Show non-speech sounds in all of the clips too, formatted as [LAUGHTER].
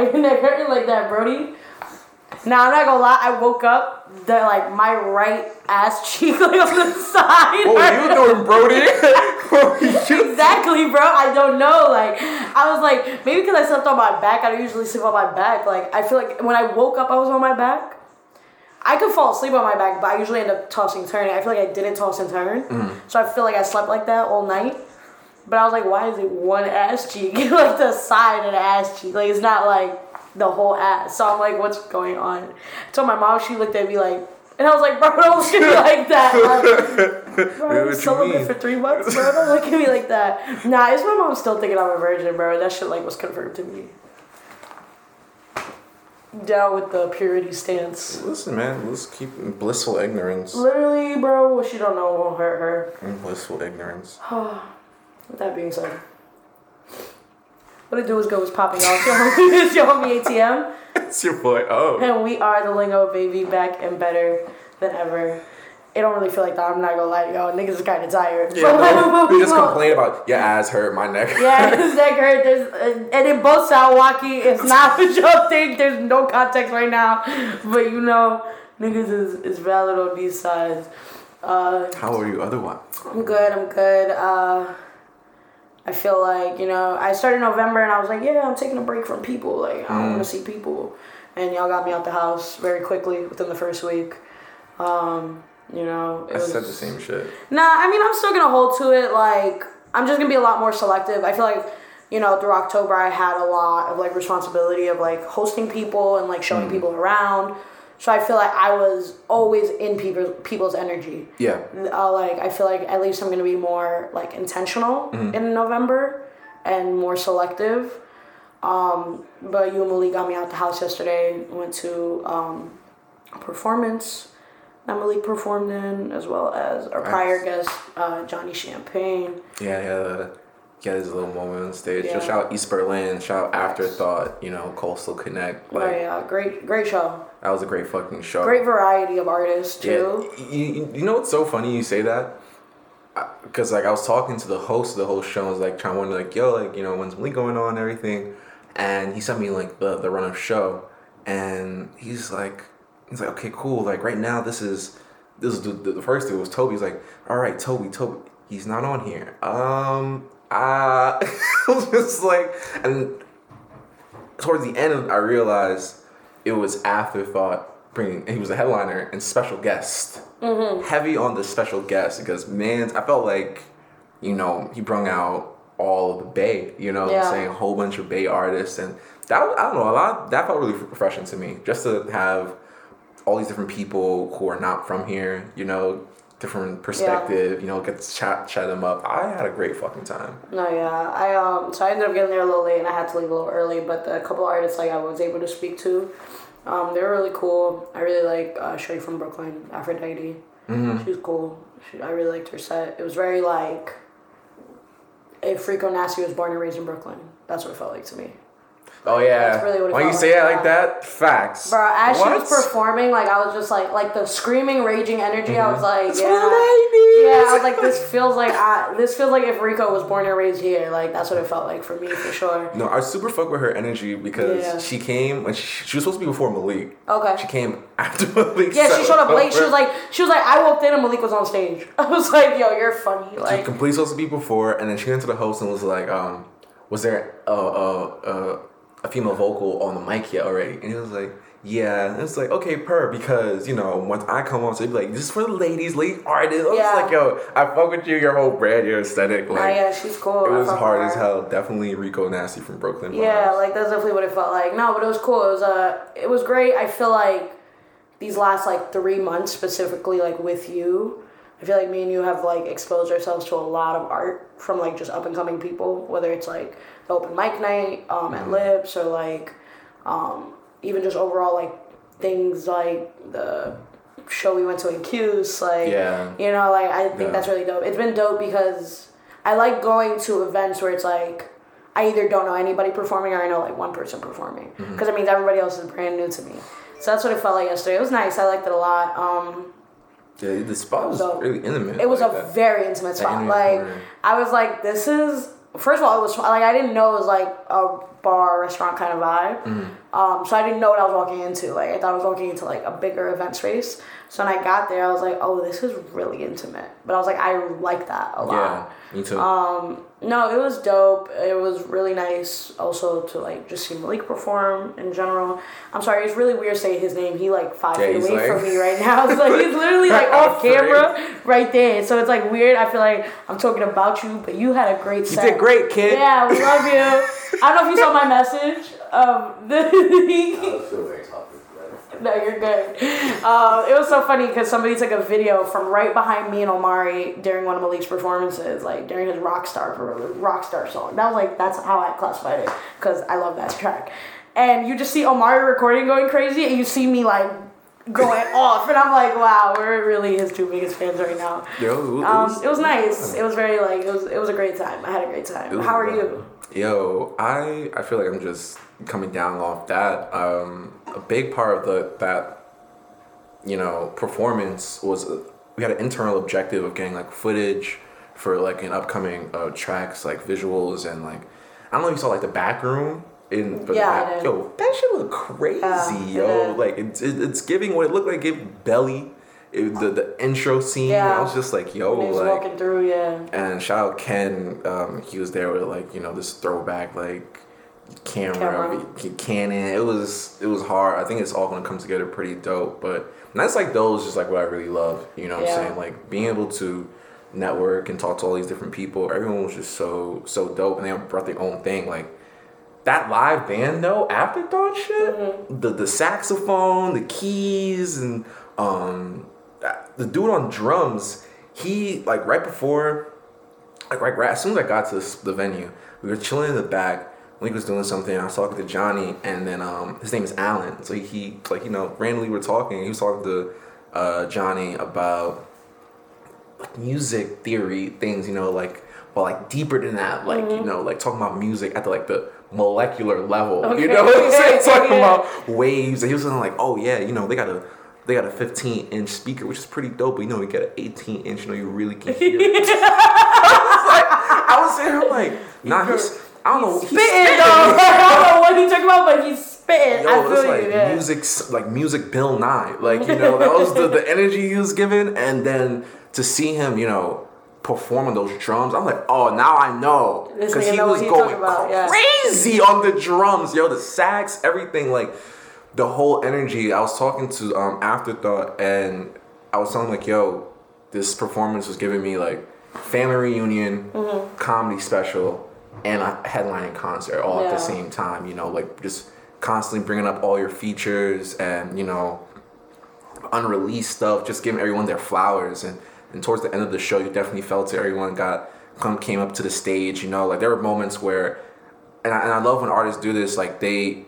Why you neck hurting like that, Brody? Now I'm not gonna lie. I woke up, the like my right ass [LAUGHS] cheek like on the side. What were you doing, [LAUGHS] Brody? You- Exactly, bro. I don't know. Like, I was like, maybe because I slept on my back. I don't usually sleep on my back. Like, I feel like when I woke up, I was on my back. I could fall asleep on my back, but I usually end up tossing turning. I feel like I didn't toss and turn, mm. so I feel like I slept like that all night. But I was like, why is it one ass cheek, [LAUGHS] like the side of the ass cheek? Like it's not like the whole ass. So I'm like, what's going on? I told my mom. She looked at me like. And I was like, [LAUGHS] bro, don't look at me like that. [LAUGHS] Like, bro, I'm celibate for three months, bro. Don't look at me like that. Nah, it's my mom still thinking I'm a virgin, bro. That shit like was confirmed to me. Down with the purity stance. Listen, man, let's keep blissful ignorance. Literally, bro, what she don't know won't hurt her. Blissful ignorance. [SIGHS] [SIGHS] [SIGHS] With that being said, what it do is go is popping off. [LAUGHS] Your homie, it's your homie ATM. It's your boy. Oh. And we are the Lingo Baby back and better than ever. It don't really feel like that. I'm not gonna lie to y'all. Niggas is kind of tired. Yeah, no, we just [LAUGHS] complain about your ass hurt, my neck. Yeah, his neck hurt. There's, uh, and it both sound wacky. It's not what y'all think. There's no context right now. But you know, niggas is, is valid on these sides. Uh, How are you otherwise? I'm good. I'm good. Uh, I feel like you know I started November and I was like, yeah, I'm taking a break from people. Like I don't want to see people, and y'all got me out the house very quickly within the first week. Um, you know, it I was, said the same shit. Nah, I mean I'm still gonna hold to it. Like I'm just gonna be a lot more selective. I feel like you know through October I had a lot of like responsibility of like hosting people and like showing people around. So I feel like I was always in people people's energy Yeah. uh, like I feel like at least I'm gonna be more like intentional in November and more selective. Um, but you and Malik got me out the house yesterday. Went to um, a performance that Malik performed in, as well as our prior guest uh, Johnny Champagne. Yeah, yeah. Yeah, his little moment on stage. Yeah. Just shout out East Berlin, shout out Afterthought, you know, Coastal Connect. Like, Like, yeah, great, great show. that was a great fucking show. Great variety of artists too. you, you- you know what's so funny you say that? Because like I was talking to the host of the whole show, I was like trying to wonder like, yo, like you know when's Malik going on and everything, and he sent me like the the run of show, and he's like, he's like, okay, cool, like right now this is this is the, the first dude was Toby. He's like, all right, Toby, Toby, he's not on here. Um, uh, [LAUGHS] I was just like, and towards the end, I realized it was afterthought bringing. He was a headliner and special guest. Heavy on the special guest because man, I felt like, you know, he brung out all of the Bay. You know, Yeah. I'm saying a whole bunch of Bay artists and that I don't know a lot. That felt really refreshing to me just to have all these different people who are not from here. You know. Different perspective, you know, get to chat, chat them up. I had a great fucking time. No, yeah, I um, so I ended up getting there a little late, and I had to leave a little early. But the couple artists like I was able to speak to, um, they were really cool. I really like uh, Shorty from Brooklyn, Aphrodite. Mm-hmm. She was cool. She, I really liked her set. It was very like if Rico Nasty was born and raised in Brooklyn. That's what it felt like to me. Oh yeah. That's really what it When you say it like that, facts. Bro, as she was performing, like I was just like, like the screaming, raging energy. I was like, It's yeah, for the ladies. yeah. I was like, this feels like I, this feels like if Rico was born and raised here. Like that's what it felt like for me for sure. No, I super fuck with her energy because Yeah. she came when she, she was supposed to be before Malik. Okay. She came after [LAUGHS] Malik. Yeah, she showed up late. She was like, she was like, I walked in and Malik was on stage. [LAUGHS] I was like, yo, you're funny. She Like, completely supposed to be before, and then she went to the host and was like, um, was there a a, a, a female vocal on the mic yet already? And he was like. Yeah, and it's like okay, per because you know once I come on, so be like, "This is for the ladies, late artists." I was Yeah. like, "Yo, I fuck with you, your whole brand, your aesthetic." Like, nah, yeah, she's cool. it was hard as hell. Definitely Rico Nasty from Brooklyn. Yeah, like that's definitely what it felt like. No, but it was cool. It was uh, it was great. I feel like these last like three months specifically, like with you, I feel like me and you have like exposed ourselves to a lot of art from like just up and coming people, whether it's like the open mic night um, at Lips or like um, even just overall like things like the show we went to in Cuse, like Yeah. you know, like I think Yeah. that's really dope. It's been dope because I like going to events where it's like I either don't know anybody performing or I know like one person performing Mm-hmm. because it means everybody else is brand new to me. So that's what it felt like yesterday. It was nice. I liked it a lot. Um, Yeah, the spot was So, really intimate. it was like a that. very intimate spot. Like corner. I was like, this is first of all, it was like I didn't know it was like a bar restaurant kind of vibe. Um, so I didn't know what I was walking into. Like I thought I was walking into like a bigger event space. So when I got there, I was like, oh, this is really intimate. But I was like, I like that a lot. Yeah, me too. Um, no, it was dope. It was really nice also to like just see Malik perform in general. I'm sorry, it's really weird saying his name. He like five Yeah, feet away like- from me right now. [LAUGHS] It's like he's literally like [LAUGHS] off camera right there. So it's like weird. I feel like I'm talking about you, but you had a great you set. did great, kid. Yeah, we love you. [LAUGHS] I don't know if you saw my message. Um, the, [LAUGHS] no, you're good. Uh, it was so funny because somebody took a video from right behind me and Omari during one of Malik's performances, like during his rock star rock star song. That was like that's how I classified it because I love that track. And you just see Omari recording going crazy, and you see me like going [LAUGHS] off, and I'm like, wow, we're really his two biggest fans right now. Yo, it Um, was- it was nice. It was very like it was it was a great time. I had a great time. It was How are you? Yo, I I feel like I'm just coming down off that. Um, a big part of the that you know performance was uh, we had an internal objective of getting like footage for like an upcoming uh, tracks like visuals and like I don't know if you saw like the back room in but Yeah, like, yo that shit look crazy Yeah, yo like it's it, it's giving what it looked like it belly it, the the intro scene Yeah. I was just like yo was like walking through, yeah. and shout out Ken. Um, he was there with like you know this throwback like camera, Camera. Canon. It was it was hard. I think it's all gonna come together pretty dope. But that's like those, just like what I really love. You know what Yeah. I'm saying? Like being able to network and talk to all these different people. Everyone was just so so dope, and they brought their own thing. Like that live band though, afterthought shit. Mm-hmm. The the saxophone, the keys, and um, the dude on drums. He like right before like right, right as soon as I got to the venue, we were chilling in the back. Link was doing something. I was talking to Johnny, and then um, his name is Alan. So he, he like you know randomly we're talking. He was talking to uh, Johnny about like music theory things. You know, like well, like deeper than that. Like you know, like talking about music at the like the molecular level. Okay. You know what I'm saying? [LAUGHS] Talking about waves. And he was like, oh yeah, you know, they got a they got a 15 inch speaker, which is pretty dope. But you know, we get an 18 inch. You know, you really can hear. it. [LAUGHS] I was there like, nah, he's. [LAUGHS] I don't know. He's Spitting though. [LAUGHS] I don't know what he talking about, but he's spitting. Yo, I it was feel like you. Yeah. music, like music. Bill Nye, like you know, that was the, the energy he was giving, and then to see him, you know, performing those drums, I'm like, oh, now I know, because he know was going talking about, yeah. crazy on the drums, yo, the sax, everything, like the whole energy. I was talking to um Afterthought, and I was telling him, like, yo, this performance was giving me like family reunion, Mm-hmm. comedy special, and a headlining concert all at the same time. You know, like just constantly bringing up all your features and you know unreleased stuff, just giving everyone their flowers. And and towards the end of the show, you definitely felt it. Everyone got come came up to the stage. You know, like there were moments where, and I, and I love when artists do this. Like they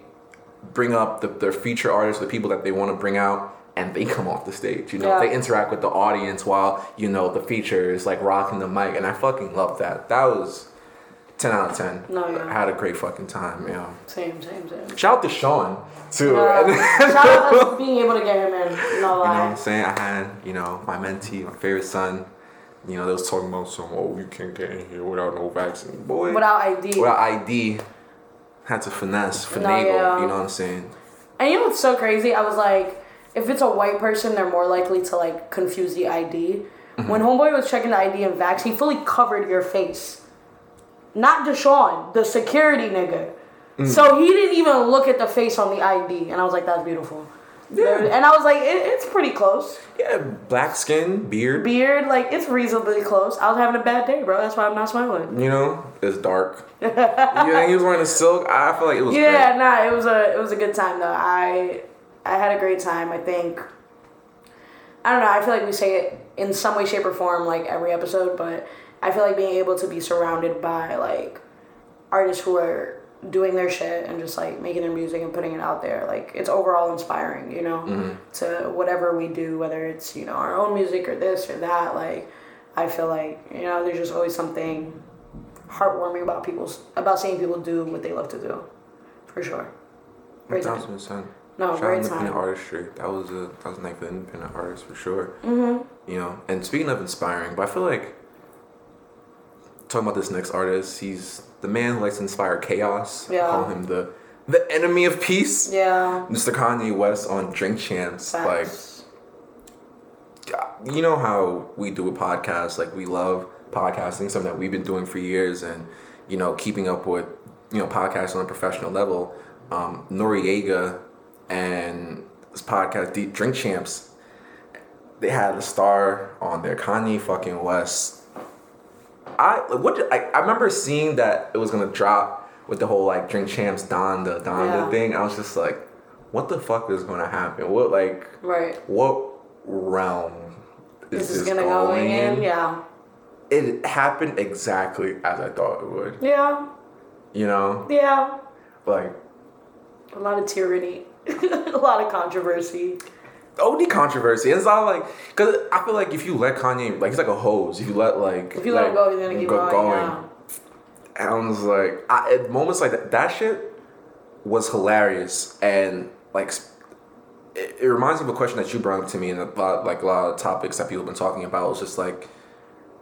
bring up the, their feature artists, the people that they want to bring out, and they [LAUGHS] come off the stage. You know, Yeah. they interact with the audience while you know the feature is like rocking the mic, and I fucking love that. That was ten out of ten. No, yeah. I had a great fucking time. You know, Same, same, same. shout out to Sean too. Uh, [LAUGHS] shout out to being able to get him in. No lie. You know what. I'm saying? I had, you know, my mentee, my favorite son, you know, they was talking about some, oh, you can't get in here without no vaccine. Boy, Without ID. without ID, had to finesse, finagle, yeah. you know what I'm saying? And you know what's so crazy? I was like, if it's a white person, they're more likely to like confuse the ID. Mm-hmm. When Homeboy was checking the ID and Vax, he fully covered your face. Not Deshaun, the security nigga. Mm. So he didn't even look at the face on the ID, and I was like, that's beautiful. Yeah. And I was like, it, it's pretty close. Yeah, black skin, beard, Beard, like it's reasonably close. I was having a bad day, bro. That's why I'm not smiling. you know, it's dark. [LAUGHS] yeah, he was wearing a silk. I feel like it was Yeah, nah, it was a it was a good time though. I I had a great time. I think I don't know. I feel like we say it in some way, shape, or form like every episode, but I feel like being able to be surrounded by like artists who are doing their shit and just like making their music and putting it out there like it's overall inspiring you know to whatever we do whether it's you know our own music or this or that like i feel like you know there's just always something heartwarming about people's about seeing people do what they love to do for sure great time. No, Shout great independent time. artistry. That was a that was a night for independent artists for sure. Mm-hmm. You know, and speaking of inspiring, but I feel like talking about this next artist. He's the man who likes to inspire chaos. Yeah. Call him the the enemy of peace. Yeah. Mr. Kanye West on Drink Champs. Like you know how we do a podcast like we love podcasting something that we've been doing for years and you know keeping up with you know podcasts on a professional level um noriega and this podcast Deep drink champs they had a star on there kanye fucking west i like, what did, I, I remember seeing that it was gonna drop with the whole like drink champs donda donda Yeah. thing i was just like what the fuck is gonna happen what like Right. what realm is This this, gonna go in. Yeah. It happened exactly as I thought it would. Yeah. You know, Yeah. like A lot of tyranny. [LAUGHS] a lot of controversy. OD controversy. It's all like because I feel like if you let Kanye, like he's like a hose. If you let like If you let him go, he's gonna keep go- going. Yeah. And I was like, I, at moments like that, that shit was hilarious and like. It, it reminds me of a question that you brought up to me, and a lot, like a lot of topics that people have been talking about. was just like,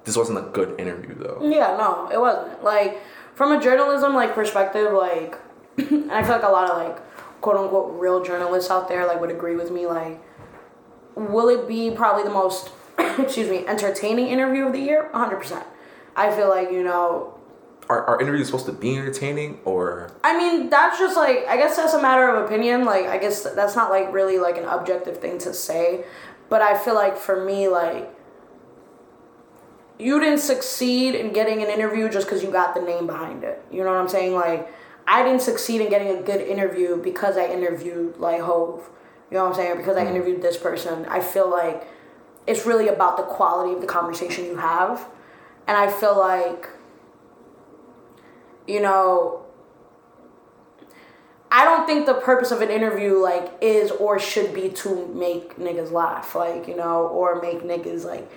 this wasn't a good interview though. Yeah, no, it wasn't. Like from a journalism like perspective, like [CLEARS THROAT] and I feel like a lot of like quote unquote real journalists out there like would agree with me, like will it be probably the most [COUGHS] excuse me, entertaining interview of the year? hundred percent. I feel like, you know, Are, are interviews supposed to be entertaining or I mean, that's just like I guess that's a matter of opinion. Like I guess that's not like really like an objective thing to say, but I feel like for me like you didn't succeed in getting an interview just because you got the name behind it. You know what I'm saying? Like I didn't succeed in getting a good interview because I interviewed like Hove. You know what I'm saying? Or because I mm. interviewed this person. I feel like it's really about the quality of the conversation you have. And I feel like you know I don't think the purpose of an interview like is or should be to make niggas laugh, like you know, or make niggas like,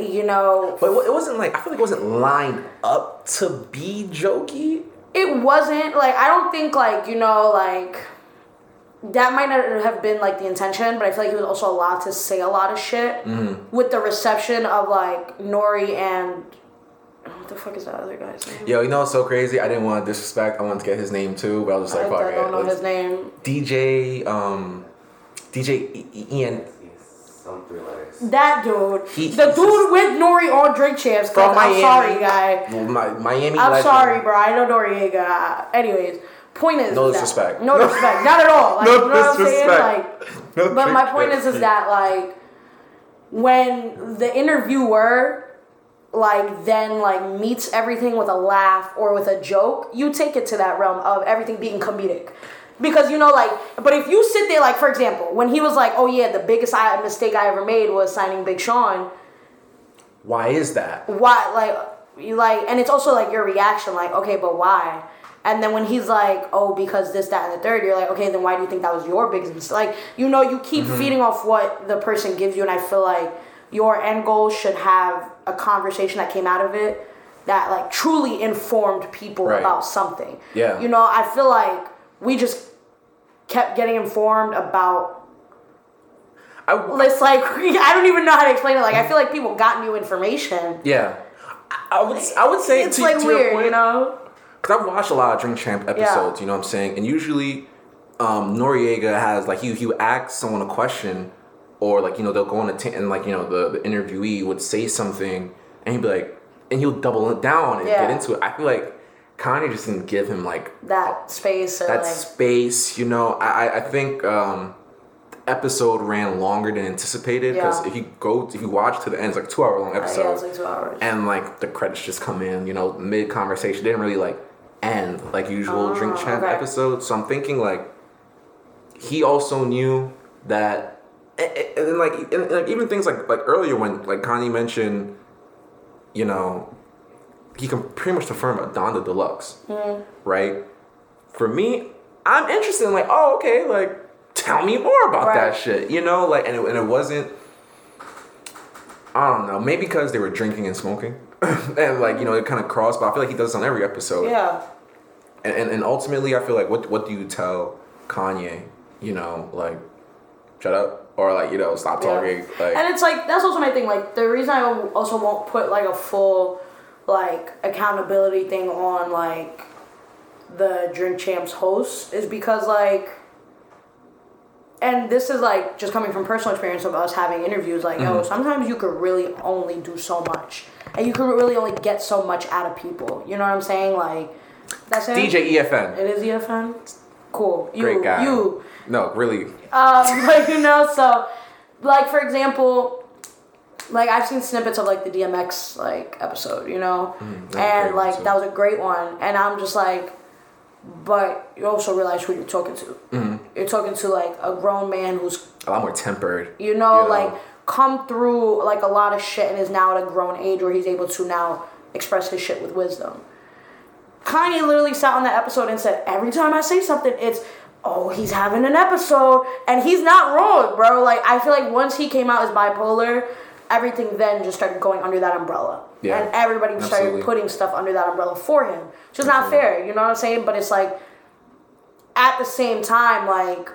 you know, But it wasn't like I feel like it wasn't lined up to be jokey. it wasn't like I don't think like you know like that might not have been like the intention, but I feel like he was also allowed to say a lot of shit with the reception of like Nori and what the fuck is that other guy's name? Yo, you know what's so crazy? I didn't want to disrespect. I wanted to get his name too, but I was just like, fuck I it. don't know his name. DJ, um, DJ Ian Some three letters. That dude, He- the dude with Nori on Drink champs. From I'm Miami. sorry, guy. well, my, Miami. I'm legend. sorry, bro. I know Noriega. Anyways, point is No that- disrespect. no [LAUGHS] disrespect, not at all. Like, No you know what I'm saying? disrespect. Like, No but my point is, is that like when the interviewer like then like meets everything with a laugh or with a joke, you take it to that realm of everything being comedic. Because you know, like, but if you sit there, like, for example, when he was like, "Oh yeah, the biggest I- mistake I ever made was signing Big Sean," Why is that? why like you like and it's also like your reaction like okay but why and then when he's like oh because this that and the third you're like okay then why do you think that was your biggest mistake like you know you keep mm-hmm. feeding off what the person gives you and i feel like your end goal should have a conversation that came out of it that like truly informed people Right. about something Yeah. you know i feel like we just kept getting informed about I, it's like [LAUGHS] i don't even know how to explain it like i feel like people got new information yeah. I, I would I would say it's to, like to weird point, you know Cause I've watched a lot of Drink Champ episodes, you know what I'm saying, and usually, um, Noriega has like he he would ask someone a question, or like you know they'll go on a t- and like you know the, the interviewee would say something, and he'd be like, and he'll double it down and Yeah. get into it. I feel like Kanye just didn't give him like that space or that like space. You know, I I- think um, the episode ran longer than anticipated because Yeah. if you go if you watch to the end, it's like two hour long uh, episode yeah, it's like two hours. and like the credits just come in, you know, mid conversation. They didn't really like end like usual drink Oh, champ okay. episodes. So I'm thinking like he also knew that, and, and then like and, and, like even things like like earlier when like Kanye mentioned, you know, he can pretty much confirm a Donda Deluxe, Mm-hmm. right? For me, I'm interested in like, oh okay, like tell me more about that shit, you know, like and it, and it wasn't. I don't know. Maybe because they were drinking and smoking, [COUGHS] and like you know, it kind of crossed. But I feel like he does this on every episode. yeah, And, and and ultimately, I feel like what what do you tell Kanye? You know, like shut up or like you know stop Yeah. talking. Like and it's like that's also my thing. Like the reason I also won't put like a full like accountability thing on like the Drink Champs host is because like and this is like just coming from personal experience of us having interviews like yo sometimes you could really only do so much. And you could really only get so much out of people. You know what i'm saying? Like that's it? DJ EFN. it is efn cool. You Great guy. you. No, really. um, [LAUGHS] like you know, so like for example, like I've seen snippets of like the DMX like episode, you know, Mm, that was a and like episode. that was a great one, and I'm just like, but you also realize who you're talking to. Mm-hmm. You're talking to like a grown man who's A lot more tempered. you know Yeah. like come through like a lot of shit and is now at a grown age where he's able to now express his shit with wisdom. Kanye literally sat on that episode and said, every time I say something, it's, oh, he's having an episode. And he's not wrong, bro. Like, I feel like once he came out as bipolar, everything then just started going under that umbrella. Yeah. And everybody started Absolutely. putting stuff under that umbrella for him. Which is not fair, you know what I'm saying? But it's like, at the same time, like,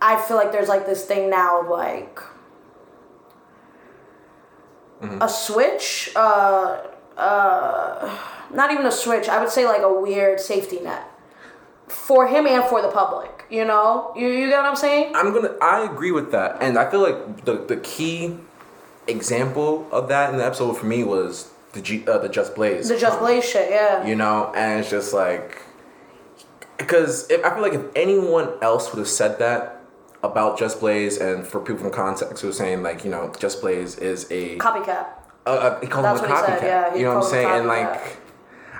I feel like there's like this thing now of like Mm-hmm. a switch, uh, uh, not even a switch. I would say like a weird safety net for him and for the public. You know, you you get what I'm saying? I'm gonna. I agree with that, and I feel like the the key example of that in the episode for me was the G, uh, the Just Blaze. The Just Blaze shit, yeah. You know, and it's just like because if, I feel like if anyone else would have said that about Just Blaze, and for people from context who are saying like you know Just Blaze is a Copycat. uh, uh, he called That's him a copycat. said, yeah, you know what I'm saying? And like,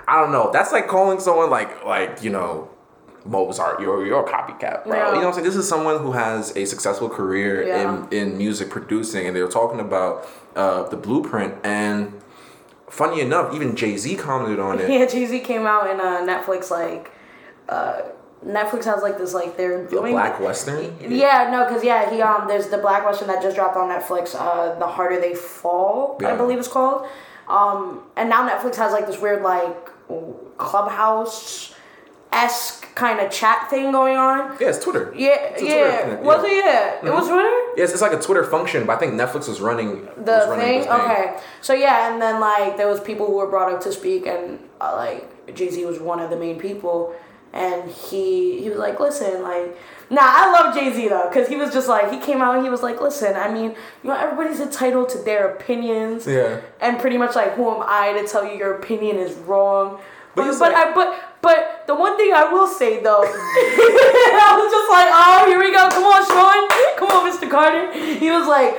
I don't know. That's like calling someone like like you know Mozart. You're you're a copycat, bro. Yeah. You know what I'm saying? This is someone who has a successful career Yeah. in in music producing, and they were talking about uh, the blueprint. And funny enough, even Jay Z commented on it. [LAUGHS] Yeah, Jay Z came out in uh, Netflix like. Uh, Netflix has like this like they're The doing Black Western. Yeah, no, cause yeah, he um, there's the Black Western that just dropped on Netflix. Uh, the harder they fall, I believe it's called. Um, and now Netflix has like this weird like clubhouse esque kind of chat thing going on. Yeah, it's Twitter. Yeah, It's Twitter yeah. thing, Was yeah. it? Yeah, it was Twitter. Yes, it's like a Twitter function, but I think Netflix was running The was running thing? this Okay. So yeah, and then like there was people who were brought up to speak, and uh, like Jay Z was one of the main people, and he he was like, listen, like. Nah, I love Jay Z though, cause he was just like he came out and he was like, listen, I mean, you know, everybody's entitled to their opinions, Yeah. and pretty much like, who am I to tell you your opinion is wrong? But But but, like- I but but the one thing I will say though, [LAUGHS] I was just like, oh, here we go, come on, Sean, come on, Mr. Carter. He was like,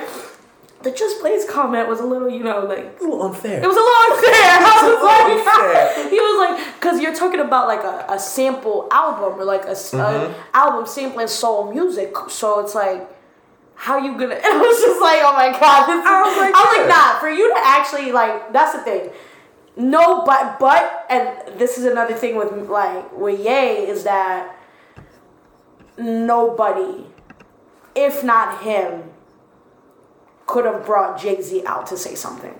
the Just Blaze comment was a little, you know, like A little unfair. it was a little unfair. [LAUGHS] I was like, unfair. [LAUGHS] he was like, because you're talking about like a, a sample album or like a, s- a Mm-hmm. album sampling soul music. So it's like, how you gonna? And I was just like, oh my god. This is, I was like, I was like, nah. For you to actually like, that's the thing. No, but but, and this is another thing with like with Ye is that nobody, if not him, could have brought Jay Z out to say something.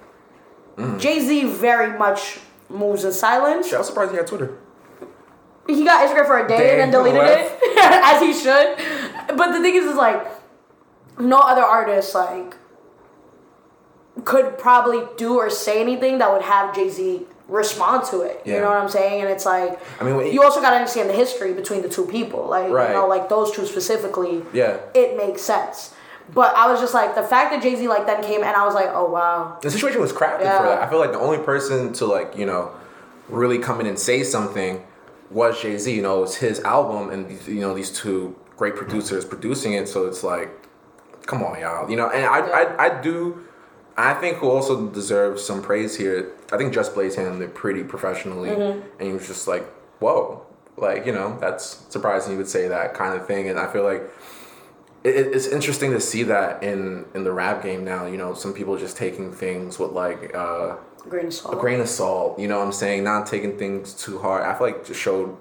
Mm. Jay Z very much moves in silence. Shit, I was surprised he had Twitter. He got Instagram for a day, Day and then deleted it, [LAUGHS] as he should. But the thing is, is like, no other artist like could probably do or say anything that would have Jay Z respond to it. You know what I'm saying? And it's like, I mean, when- you also got to understand the history between the two people. Like, Right. you know, like those two specifically. Yeah. It makes sense. But I was just like, the fact that Jay Z like then came, and I was like, oh wow. the situation was crafted Yeah. for that. I feel like the only person to like you know really come in and say something was Jay Z. You know, it's his album, and you know these two great producers producing it. So it's like, come on, y'all. You know, and I Yeah. I, I do. I think who also deserves some praise here. I think Just Blaze handled it pretty professionally, Mm-hmm. and he was just like, whoa, like you know that's surprising you would say that kind of thing. And I feel like it, it- it's interesting to see that in in the rap game now. You know, some people just taking things with like uh, salt. a grain of salt. You know what I'm saying? Not taking things too hard. I feel like just showed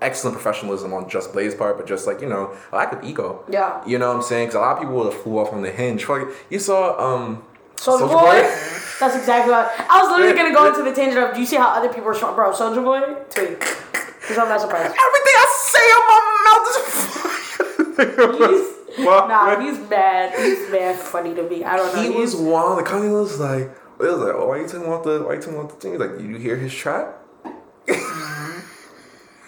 excellent professionalism on Just Blaze part, but just like you know a lack of ego. Yeah. You know what I'm saying? Because a lot of people would have flew off on the hinge. You saw um. Soulja Boy. Boy? [LAUGHS] That's exactly what I was literally gonna go into the tangent of. Do you see how other people respond, bro? Soulja Boy, tweet. [LAUGHS] Because I'm not surprised. Everything I say on my mouth is. He's, [LAUGHS] Nah, he's mad. He's mad funny to me. I don't know. he was He's- wild. Like Kanye was like, it was like, oh, why you talking about the, why you talking about the thing? He's like, you hear his trap?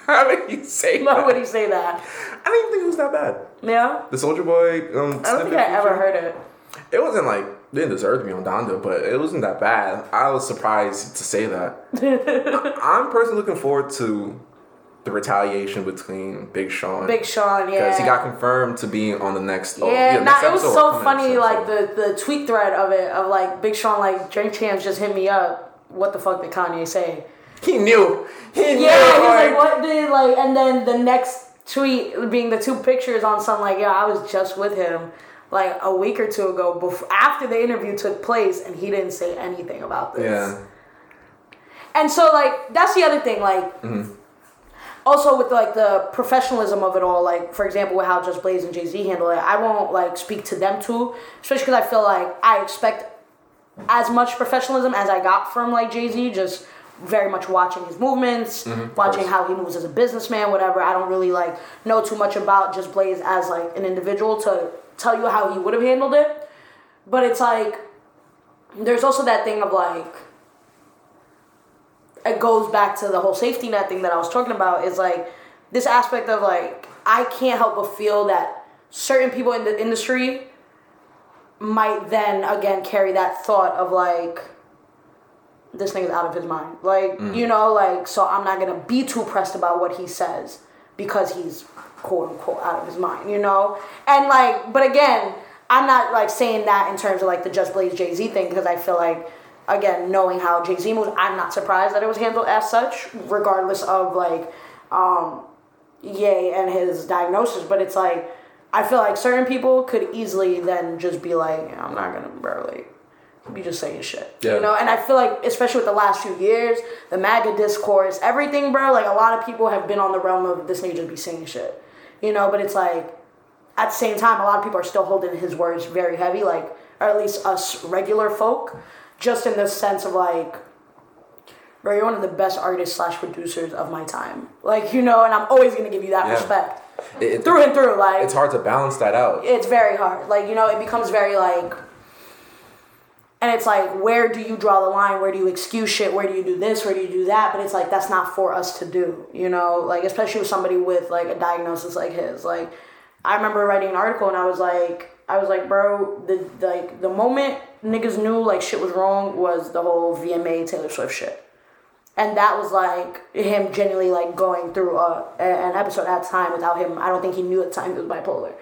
How did he say Why that? would he say that? I didn't think it was that bad. Yeah. The Soulja Boy. Um, I don't think I ever heard it. It wasn't like it didn't deserve to be on Donda, but it wasn't that bad. I was surprised to say that. [LAUGHS] I'm personally looking forward to the retaliation between Big Sean. Big Sean, yeah. Because he got confirmed to be on the next. oh, Yeah, nah, next it was so funny, like the, the tweet thread of it, of like Big Sean, like, Drink Champs just hit me up. What the fuck did Kanye say? He knew. He knew. Yeah, he's like, like, what did, like, and then the next tweet being the two pictures on some, like, yeah, I was just with him, like, a week or two ago, before, after the interview took place, and he didn't say anything about this. Yeah. And so like that's the other thing, like mm-hmm. also with like the professionalism of it all, like for example with how Just Blaze and Jay Z handle it, I won't like speak to them too, especially because I feel like I expect as much professionalism as I got from like Jay Z, just very much watching his movements, mm-hmm, watching how he moves as a businessman, whatever. I don't really like know too much about Just Blaze as like an individual to tell you how he would have handled it. But it's like there's also that thing of like it goes back to the whole safety net thing that I was talking about is like this aspect of like I can't help but feel that certain people in the industry might then again carry that thought of like this nigga's out of his mind. Like, you know, like so I'm not gonna be too pressed about what he says because he's quote unquote out of his mind, you know? And like but again, I'm not like saying that in terms of like the Just Blaze Jay Z thing because I feel like again, knowing how Jay Z moves, I'm not surprised that it was handled as such, regardless of like um Ye and his diagnosis. But it's like I feel like certain people could easily then just be like, "Yeah, I'm not gonna bro like be just saying shit. Yeah. You know, and I feel like especially with the last few years, the MAGA discourse, everything, bro, like a lot of people have been on the realm of this nigga just be saying shit. You know, but it's like at the same time, a lot of people are still holding his words very heavy, like, or at least us regular folk, just in the sense of like, bro, you're one of the best artists slash producers of my time. Like, you know, and I'm always gonna give you that Yeah. respect. It- it- Through and through, like it's hard to balance that out. it's very hard. Like, you know, it becomes very like and it's like where do you draw the line? Where do you excuse shit? Where do you do this? Where do you do that? But it's like that's not for us to do, you know? Like especially with somebody with like a diagnosis like his. Like I remember writing an article and I was like I was like, bro, the like the moment niggas knew like shit was wrong was the whole VMA Taylor Swift shit and that was like him genuinely like going through a, an episode at a time without him. I don't think he knew at the time he was bipolar.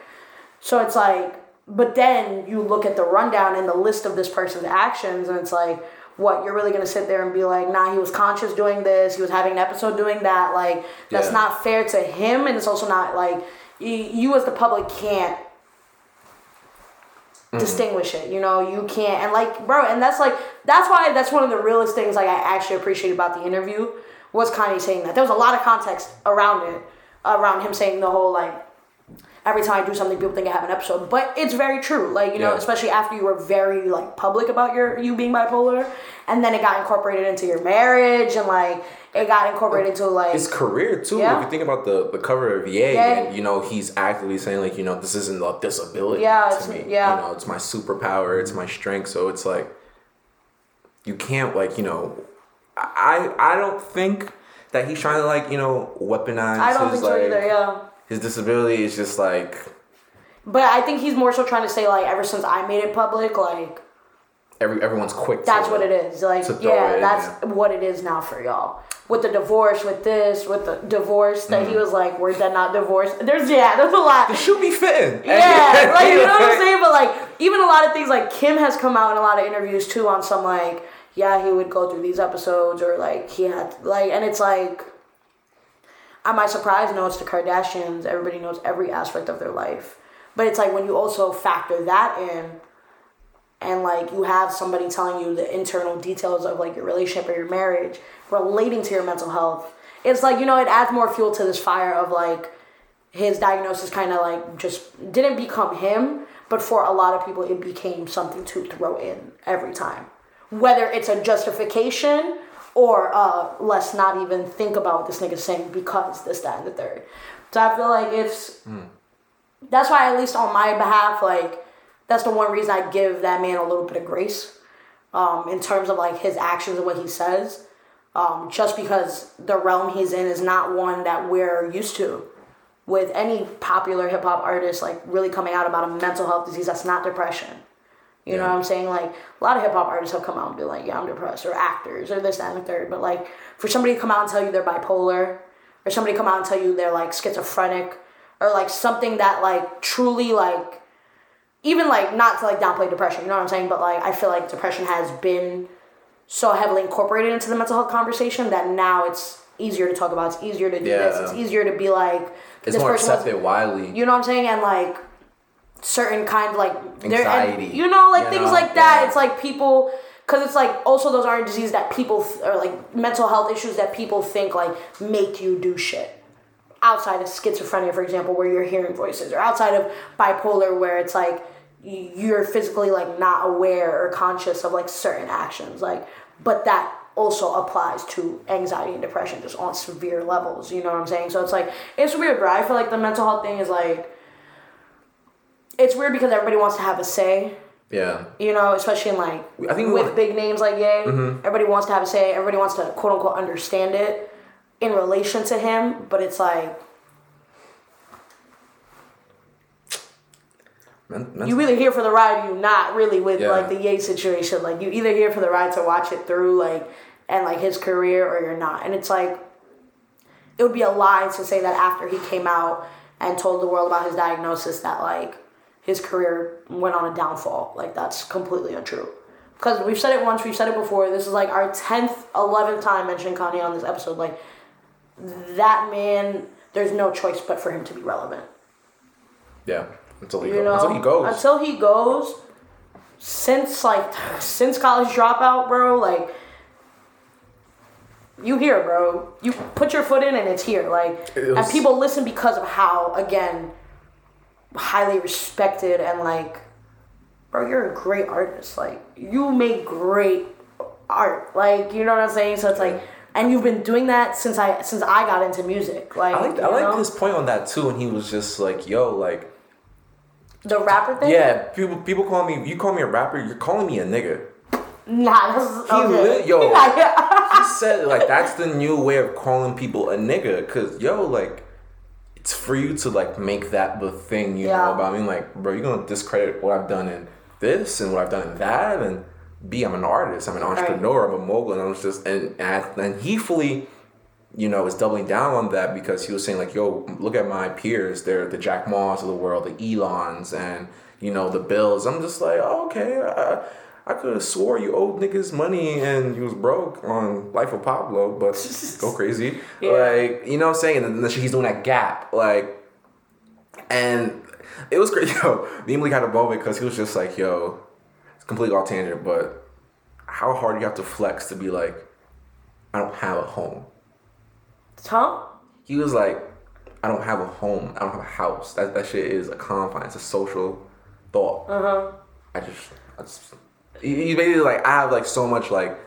So it's like, but then you look at the rundown and the list of this person's actions, and it's like, what you're really gonna sit there and be like, nah, he was conscious doing this, he was having an episode doing that. Like that's Yeah. not fair to him, and it's also not like you, you as the public can't mm-hmm. distinguish it. You know, you can't and like bro, and that's like that's why that's one of the realest things like I actually appreciate about the interview was Kanye saying that. There was a lot of context around it, around him saying the whole like every time I do something people think I have an episode. But it's very true. Like, you know, especially after you were very like public about your you being bipolar and then it got incorporated into your marriage and like it got incorporated into like his career too. Yeah. If you think about the the cover of Ye, Yeah. and you know he's actively saying like you know this isn't a disability Yeah, to it's- me. yeah. you know it's my superpower, it's my strength. So it's like you can't like you know I I don't think that he's trying to like you know weaponize I don't his think so like either, yeah. His disability. is just like But I think he's more so trying to say like ever since I made it public, like every everyone's quick. that's what it is. Like yeah, it in that's what it is now for y'all. With the divorce, with this, with the divorce that Mm-hmm. he was like, we're not divorced. There's yeah, there's a lot. The shoe be fitting. [LAUGHS] Yeah, [LAUGHS] like you know what I'm saying. But like even a lot of things like Kim has come out in a lot of interviews too on some like yeah he would go through these episodes or like he had like and it's like am I surprised? No, it's the Kardashians. Everybody knows every aspect of their life. But it's like when you also factor that in and like you have somebody telling you the internal details of like your relationship or your marriage relating to your mental health it's like you know it adds more fuel to this fire of like his diagnosis kind of like just didn't become him but for a lot of people it became something to throw in every time whether it's a justification or uh let's not even think about what this nigga saying because this that and the third so i feel like it's that's why at least on my behalf, like that's the one reason I give that man a little bit of grace, um, in terms of like his actions and what he says. Um, just because the realm he's in is not one that we're used to. With any popular hip hop artist like really coming out about a mental health disease that's not depression. You know what I'm saying? Like a lot of hip hop artists have come out and be like, "Yeah, I'm depressed," or actors, or this, that, and the third. But like for somebody to come out and tell you they're bipolar, or somebody to come out and tell you they're like schizophrenic, or like something that like truly like, even like not to like downplay depression. You know what I'm saying? But like I feel like depression has been so heavily incorporated into the mental health conversation that now it's easier to talk about. It's easier to do this. It's easier to be like It's this more person was- accepted widely. you know what I'm saying? And like certain kind of like there- and, Anxiety, you know, like you things know? like that. Yeah. It's like people because it's like also those aren't diseases that people th- or like mental health issues that people think like make you do shit. Outside of schizophrenia, for example, where you're hearing voices, or outside of bipolar, where it's like you're physically like not aware or conscious of like certain actions, like but that also applies to anxiety and depression just on severe levels. You know what I'm saying? So it's like it's weird, bro. I feel like the mental health thing is like it's weird because everybody wants to have a say. yeah. You know, especially in like I think with big names like Ye, Mm-hmm. everybody wants to have a say. Everybody wants to quote unquote understand it in relation to him, but it's like Men- you either here for the ride, or you not really with Yeah. like the Ye situation. Like you either here for the ride to watch it through, like and like his career, or you're not. And it's like it would be a lie to say that after he came out and told the world about his diagnosis that like his career went on a downfall. Like that's completely untrue. Because we've said it once, we've said it before. This is like our tenth, eleventh time mentioning Kanye on this episode. Like that man, there's no choice but for him to be relevant. yeah. Until he, You goes. know, until he goes. Until he goes. Since like [SIGHS] since college dropout, bro, like you here, bro. You put your foot in and it's here. Like It and people listen because of how, again, highly respected and like bro, you're a great artist. Like you make great art. Like, you know what I'm saying? So it's like and you've been doing that since I since I got into music. Like I like I like his point on that too, and he was just like, "Yo, like, the rapper thing. yeah, people people call me, you call me a rapper, you're calling me a nigga." Nah, that's [LAUGHS] He okay. lit- yo. [LAUGHS] He said like that's the new way of calling people a nigga, cause yo, like, it's for you to like make that the thing, you Yeah. know. But I mean, like, bro, you're gonna discredit what I've done in this and what I've done in that, and B, I'm an artist, I'm an entrepreneur, I'm a mogul, and I was just and and, and he fully you know, is doubling down on that because he was saying like, "Yo, look at my peers. They're the Jack Ma's of the world, the Elons, and you know the Bills." I'm just like, oh, "Okay, I, I could have swore you owed niggas money and you was broke on Life of Pablo, but go [LAUGHS] crazy, Yeah. like you know what I'm saying." And then he's doing that gap, like, and it was great. [LAUGHS] Yo, me and Malik had a moment because he was just like, "Yo, it's completely off tangent, but how hard you have to flex to be like, I don't have a home." Huh? he was like, I don't have a home. I don't have a house. That that shit is a confine. It's a social thought. Uh huh. I just, I just he- he's basically like I have like so much like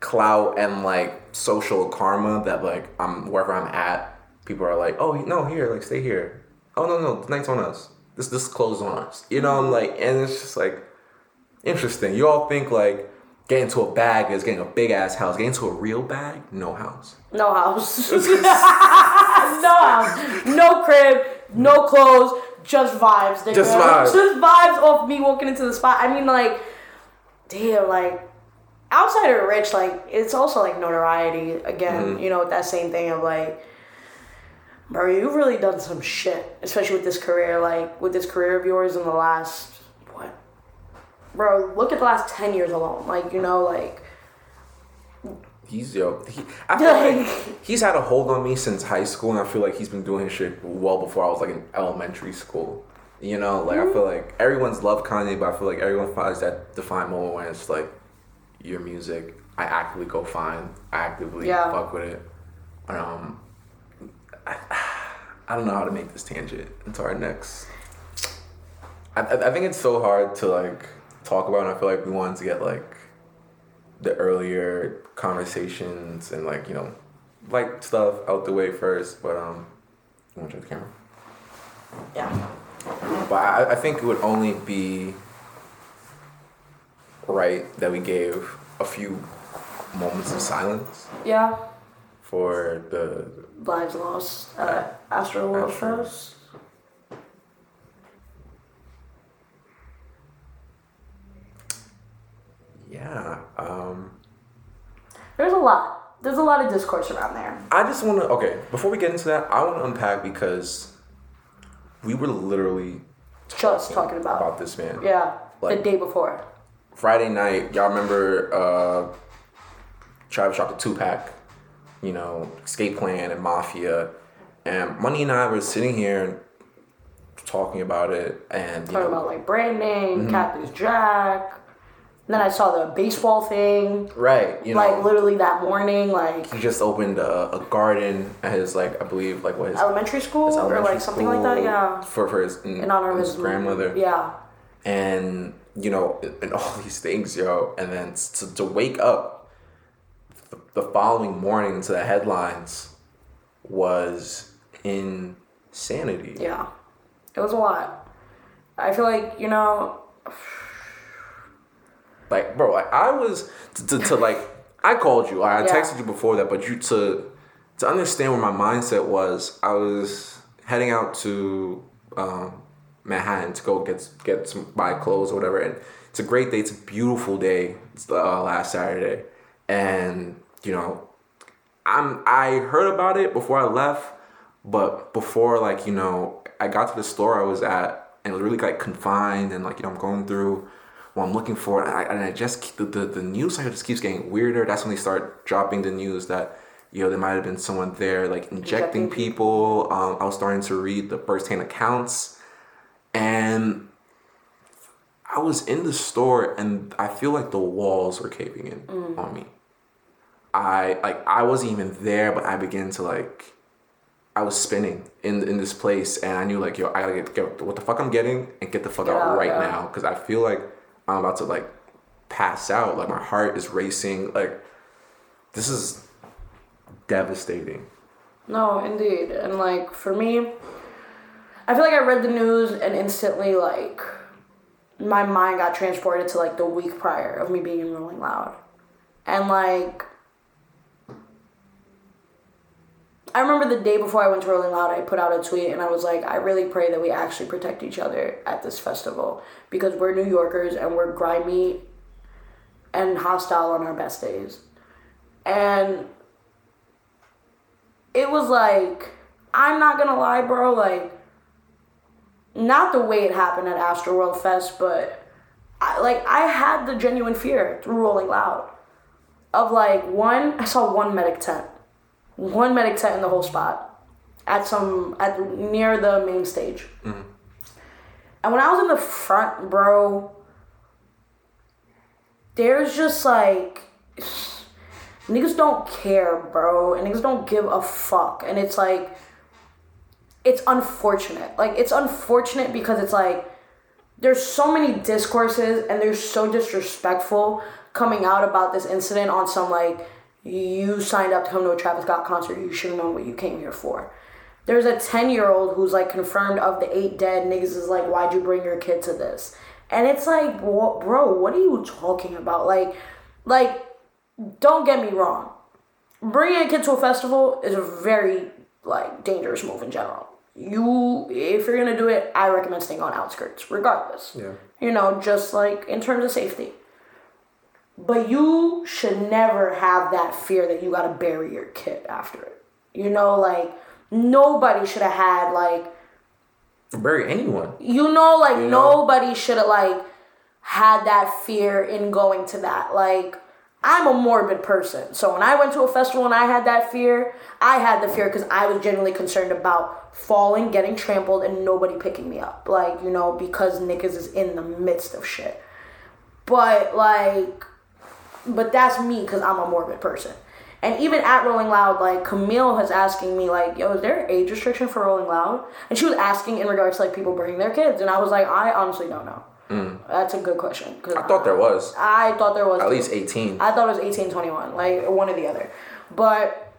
clout and like social karma that like I'm wherever I'm at, people are like, oh no, here, like stay here. Oh no, no, tonight's on us. This this clothes on us. You know, I'm like, and it's just like interesting. You all think like getting to a bag is getting a big ass house. Getting to a real bag, no house. No house. [LAUGHS] [LAUGHS] no house. No crib. No clothes. Just vibes. Nigga. Just vibes. Just vibes off me walking into the spot. I mean, like, damn, like, outside of rich, like, it's also like notoriety. Again, Mm-hmm. you know, with that same thing of like, bro, you've really done some shit, especially with this career. Like, with this career of yours in the last what, bro? Look at the last ten years alone. Like, you know, like. He's yo. He, I feel like [LAUGHS] he's had a hold on me since high school, and I feel like he's been doing his shit well before I was like in elementary school. You know, like I feel like everyone's loved Kanye, but I feel like everyone finds that defined moment when it's like your music. I actively go find, I actively Yeah. fuck with it. Um, I, [SIGHS] I don't know how to make this tangent into our next. I, I I think it's so hard to like talk about, and I feel like we wanted to get like the earlier conversations and like you know like stuff out the way first but um you want to check the camera Yeah. But I, I think it would only be right that we gave a few moments of silence Yeah. for the Lives lost at Astroworld. Fest. yeah. Um, There's a lot. There's a lot of discourse around there. I just want to okay before we get into that. I want to unpack because we were literally Just talking about. about this man. Yeah. Like- the day before. Friday night, y'all remember uh, Travis dropped a two pack, you know, Escape Plan and Mafia, and Money and I were sitting here talking about it, and you Talking know, about like brand name, Mm-hmm. Cactus Jack. And then I saw the baseball thing. right, you know, like literally that morning, like he just opened a, a garden at his like I believe like what his, elementary school his or elementary like something like that. Yeah. for for his mm, In honor of his, grandmother, Yeah. and you know, and [LAUGHS] all these things, yo, and then to, to wake up the, the following morning to the headlines was insanity. Yeah. It was a lot. I feel like, you know, Like, bro, like I was to, to, to like I called you, I Yeah. texted you before that, but you to to understand where my mindset was, I was heading out to um, Manhattan to go get get some buy clothes or whatever, and it's a great day. It's a beautiful day. It's the uh, last Saturday, and you know, I'm I heard about it before I left, but before like you know I got to the store I was at and it was really like confined and like you know I'm going through what I'm looking for and I, and I just keep- the, the the news cycle just keeps getting weirder. That's when they start dropping the news that you know there might have been someone there like injecting Injecting people. Um, I was starting to read the firsthand accounts and. I was in the store and I feel like the walls were caving in on me. I like I wasn't even there, but I began to like I was spinning in in this place, and I knew like yo, I gotta get, get what the fuck I'm getting and get the fuck out, out, right yeah. now because I feel like I'm about to like pass out. Like my heart is racing. Like this is devastating. no, indeed. And like for me, I feel like I read the news and instantly like my mind got transported to like the week prior of me being in Rolling Loud. And like I remember the day before I went to Rolling Loud, I put out a tweet and I was like, I really pray that we actually protect each other at this festival because we're New Yorkers and we're grimy and hostile on our best days. And it was like, I'm not gonna lie, bro, like, not the way it happened at Astroworld Fest, but I, like, I had the genuine fear through Rolling Loud of like, one, I saw one medic tent one medic tent in the whole spot at some at near the main stage. Mm-hmm. And when I was in the front, bro, there's just like niggas don't care, bro, and niggas don't give a fuck, and it's like it's unfortunate. Like it's unfortunate because it's like there's so many discourses and they're so disrespectful coming out about this incident on some like you signed up to come to a Travis Scott concert, you should have known what you came here for. There's a 10 year old who's like confirmed of the eight dead niggas is like, why'd you bring your kid to this? And it's like, bro, what are you talking about? Like, like, don't get me wrong. Bringing a kid to a festival is a very like dangerous move in general. You, if you're gonna do it, I recommend staying on outskirts, regardless. Yeah. You know, just like in terms of safety. But you should never have that fear that you gotta bury your kid after it. You know, like nobody should have had like Bury anyone. you know like know? nobody should have like had that fear in going to that like i'm a morbid person so when i went to a festival and i had that fear i had the fear because i was genuinely concerned about falling getting trampled and nobody picking me up like you know because niggas is in the midst of shit but like but that's me because i'm a morbid person and even at Rolling Loud, like Camille was asking me, like, "Yo, is there an age restriction for Rolling Loud?" And she was asking in regards to like people bringing their kids, and I was like, "I honestly don't know." Mm. That's a good question. Cause I thought there was I thought there was at too. least eighteen. I thought it was eighteen twenty one, like one or the other. But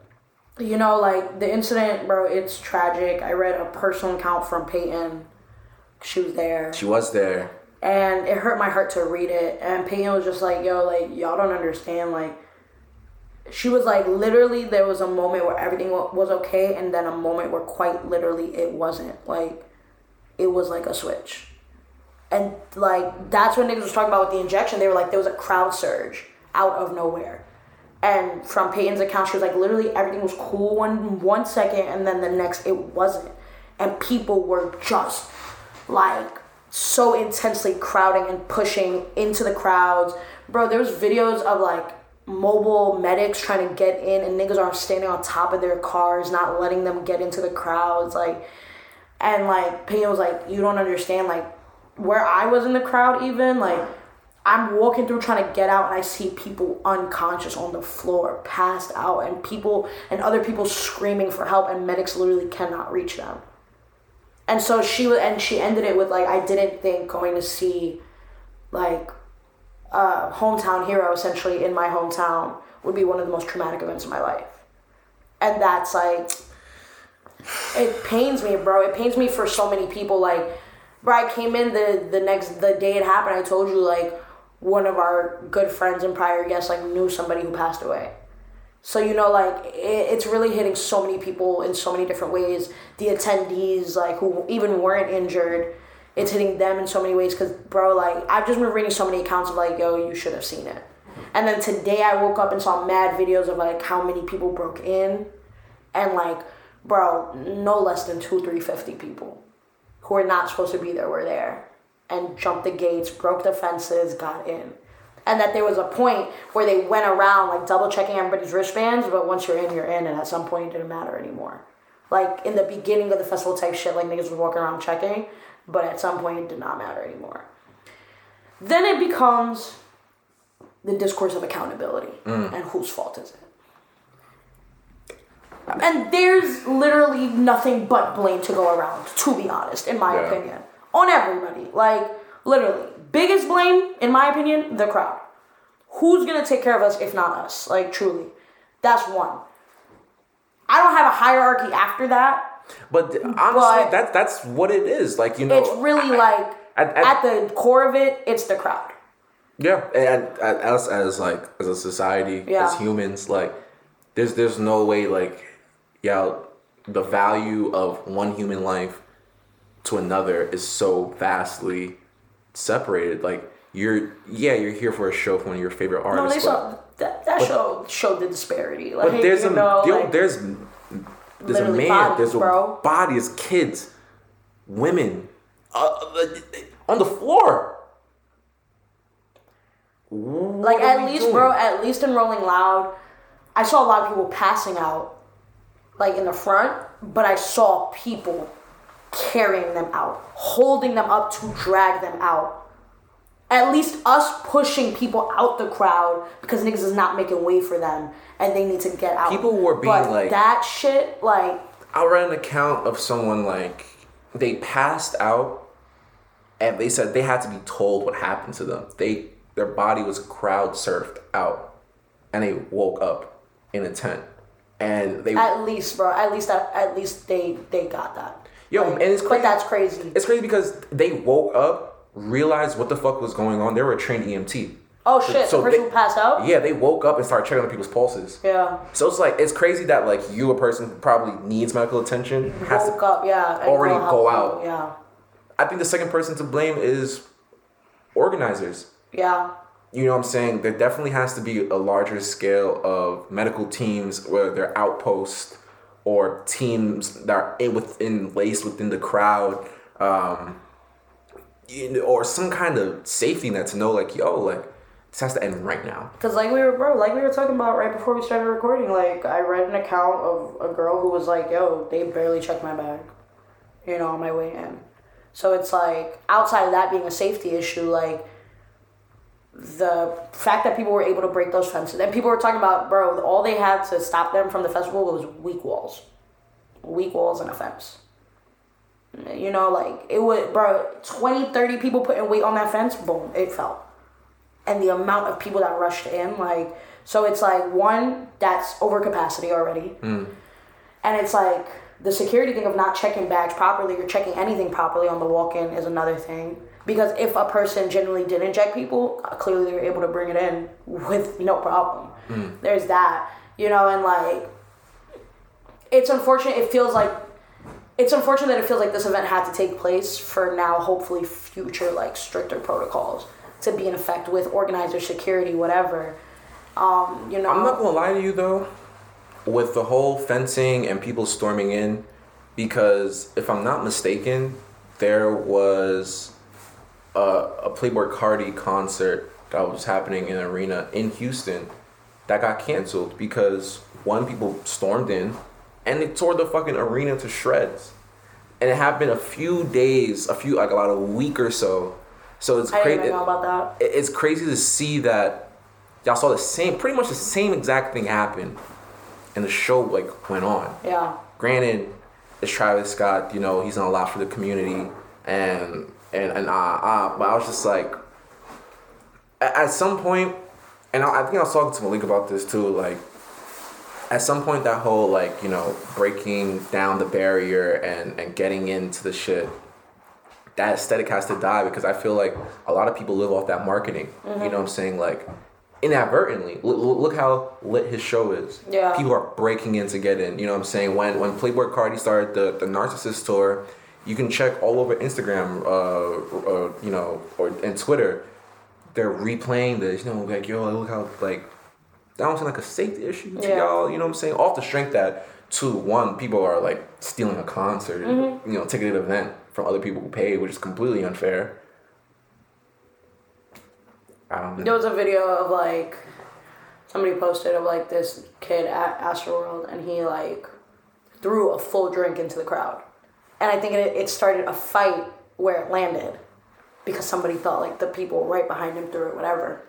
you know, like the incident, bro, it's tragic. I read a personal account from Peyton. She was there. She was there. And it hurt my heart to read it. And Peyton was just like, "Yo, like y'all don't understand." Like, she was like, literally, there was a moment where everything was okay, and then a moment where quite literally it wasn't. Like, it was like a switch, and like that's when niggas was talking about with the injection. They were like, there was a crowd surge out of nowhere. And from Peyton's account, she was like, literally everything was cool one one second, and then the next it wasn't, and people were just like so intensely crowding and pushing into the crowds. Bro, there was videos of like mobile medics trying to get in and niggas are standing on top of their cars, not letting them get into the crowds. Like and like Peyton was like, You don't understand, like where I was in the crowd even, like I'm walking through trying to get out and I see people unconscious on the floor, passed out, and people and other people screaming for help and medics literally cannot reach them. And so she was, and she ended it with like, I didn't think going to see, like, a hometown hero essentially in my hometown would be one of the most traumatic events of my life. And that's like, it pains me, bro. It pains me for so many people. Like, bro, I came in the the next the day it happened. I told you like one of our good friends and prior guests like knew somebody who passed away. So you know, like it, it's really hitting so many people in so many different ways. The attendees, like who even weren't injured, it's hitting them in so many ways. Cause bro, like I've just been reading so many accounts of like, yo, you should have seen it. And then today I woke up and saw mad videos of like how many people broke in, and like, bro, no less than two, three, fifty people who are not supposed to be there were there, and jumped the gates, broke the fences, got in and that there was a point where they went around like double checking everybody's wristbands, but once you're in, you're in, and at some point it didn't matter anymore. Like in the beginning of the festival type shit, like niggas was walking around checking, but at some point it did not matter anymore. Then it becomes the discourse of accountability mm. and whose fault is it? And there's literally nothing but blame to go around, to be honest, in my Yeah. opinion. On everybody. Like, literally. Biggest blame, in my opinion, the crowd. Who's gonna take care of us if not us? Like, truly. That's one. I don't have a hierarchy after that. But honestly, But- that's that's what it is. Like you know, It's really I- like, at- at, at- the core of it, it's the crowd. Yeah, and, and us as like as a society, Yeah. as humans, like there's there's no way like yeah, the value of one human life to another is so vastly separated. Like you're yeah, you're here for a show from one of your favorite artists. No, they but, saw that, that show showed the disparity. Like, but there's you a know, like, there's there's a man, bodies, there's a bro. body, there's kids, women, uh, uh, on the floor. Like What are at least, doing? bro, at least in Rolling Loud, I saw a lot of people passing out, like in the front, but I saw people carrying them out, holding them up to drag them out. At least us pushing people out the crowd because niggas is not making way for them and they need to get out. People were being but like- that shit, like I read an account of someone like they passed out and they said they had to be told what happened to them. They their body was crowd surfed out and they woke up in a tent. And they at least, bro, at least that, at least they they got that. Yo, Like, and it's but crazy. that's crazy. it's crazy because they woke up, realized what the fuck was going on. They were a trained EMT. Oh shit, so the person they- passed out. Yeah, they woke up and started checking on people's pulses. Yeah. So it's like it's crazy that like you, a person who probably needs medical attention, has woke to. up, yeah. already go out. Yeah, I think the second person to blame is organizers. yeah, You know what I'm saying? There definitely has to be a larger scale of medical teams, where they're outposts or teams that are in within laced within the crowd, um, or some kind of safety net to know, like, yo, like this has to end right now. Cause like we were, bro, like we were talking about right before we started recording. Like I read an account of a girl who was like, "Yo, they barely checked my bag," you know, on my way in. So it's like outside of that being a safety issue, like the fact that people were able to break those fences and people were talking about, bro, all they had to stop them from the festival was weak walls, weak walls and a fence. You know, like it would, bro, 20, 30 people putting weight on that fence, boom, it fell. And the amount of people that rushed in, like, so it's like one, that's overcapacity already. Mm. And it's like the security thing of not checking bags properly or checking anything properly on the walk-in is another thing. Because if a person genuinely did inject people, clearly they were able to bring it in with no problem. There's that, you know, and like, it's unfortunate. It feels like it's unfortunate that it feels like this event had to take place for now hopefully future like stricter protocols to be in effect with organizer security whatever um you know I'm not gonna lie to you though, with the whole fencing and people storming in, because if I'm not mistaken, there was a, a Playboi Carti concert that was happening in an arena in Houston that got canceled because one people stormed in and they tore the fucking arena to shreds. And it happened a few days, a few like about a week or so. So it's crazy about that it- it's crazy to see that y'all saw the same, pretty much the same exact thing happen, and the show like went on. yeah Granted, it's Travis Scott. You know, he's done a lot for the community, and and and uh, uh but I was just like, at, at some point, and I, I think I was talking to Malik about this too. Like, at some point, that whole like you know breaking down the barrier and and getting into the shit that aesthetic has to die because I feel like a lot of people live off that marketing. You know what I'm saying? Like inadvertently, look, look how lit his show is. Yeah. People are breaking in to get in. You know what I'm saying? When when Playboi Carti started the the Narcissist tour, you can check all over Instagram, uh, uh you know, or and Twitter. They're replaying this. You know, like yo, look how like that don't seem like a safety issue to Yeah. y'all. You know what I'm saying? Off the strength that two, one, people are like stealing a concert, Mm-hmm. you know, ticketed event from other people who paid, which is completely unfair. I don't know. there was a video of like somebody posted of like this kid at astroworld and he like threw a full drink into the crowd and i think it, it started a fight where it landed because somebody thought like the people right behind him threw it whatever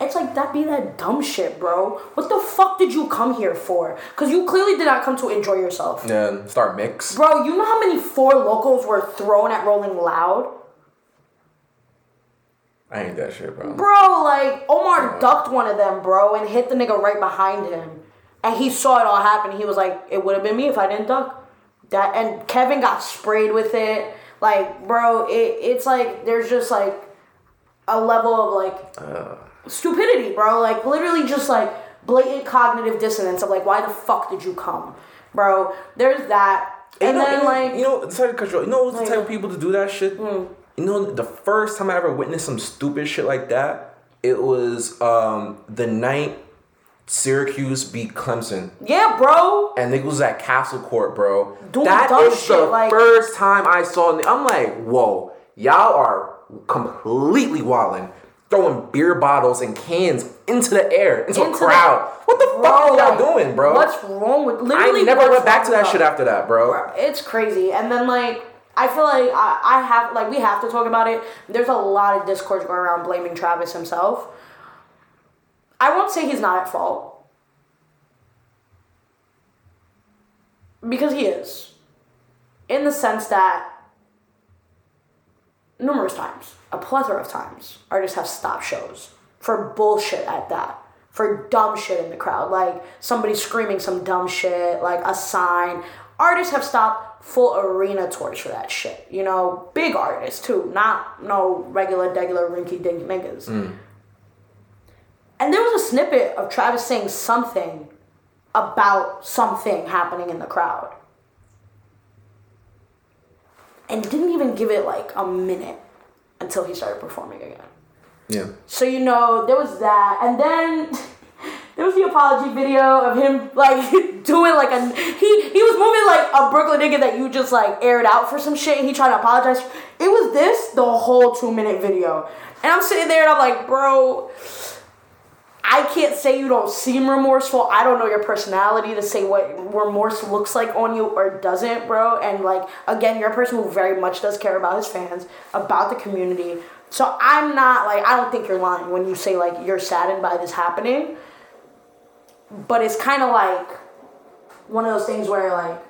it's like that be that dumb shit, bro. What the fuck did you come here for? Cause you clearly did not come to enjoy yourself. Yeah, start mix. Bro, you know how many Four Lokos were thrown at Rolling Loud? I ain't that shit, bro. Bro, like Omar ducked one of them, bro, and hit the nigga right behind him. And he saw it all happen. He was like, "It would have been me if I didn't duck." That and Kevin got sprayed with it. Like, bro, it, it's like there's just like a level of like stupidity, bro. Like literally just like blatant cognitive dissonance of like, why the fuck did you come, bro? There's that. And you know, then like you know, sorry to cut you. You know what's the type of people to do that shit? You know, the first time I ever witnessed some stupid shit like that, it was um the night Syracuse beat Clemson. Yeah, bro. and it was at Castle Court, bro. Doing that dumb shit, the like- first time I saw. I'm like, whoa, y'all are completely wilding, throwing beer bottles and cans into the air into, a Into the- crowd. what the Bro, fuck are y'all doing, bro? What's wrong with I literally? never went back to that with shit after that, bro. It's crazy. And then like I feel like I, I have like we have to talk about it. There's a lot of discourse going around blaming Travis himself. I won't say he's not at fault. Because he is. In the sense that numerous times, a plethora of times, artists have stopped shows for bullshit at that. For dumb shit in the crowd. Like somebody screaming some dumb shit, like a sign. Artists have stopped full arena tours for that shit. You know, big artists too, not no regular, regular rinky dink niggas. Mm. And there was a snippet of Travis saying something about something happening in the crowd. And didn't even give it like a minute until he started performing again. Yeah. So you know, there was that, and then [LAUGHS] there was the apology video of him like [LAUGHS] doing like a he he was moving like a Brooklyn nigga that you just like aired out for some shit, and he tried to apologize. It was this the whole two minute video, and I'm sitting there and I'm like, bro. I can't say you don't seem remorseful. I don't know your personality to say what remorse looks like on you or doesn't, bro. And like again, you're a person who very much does care about his fans, about the community. So I'm not like I don't think you're lying when you say like you're saddened by this happening. But it's kind of like one of those things where like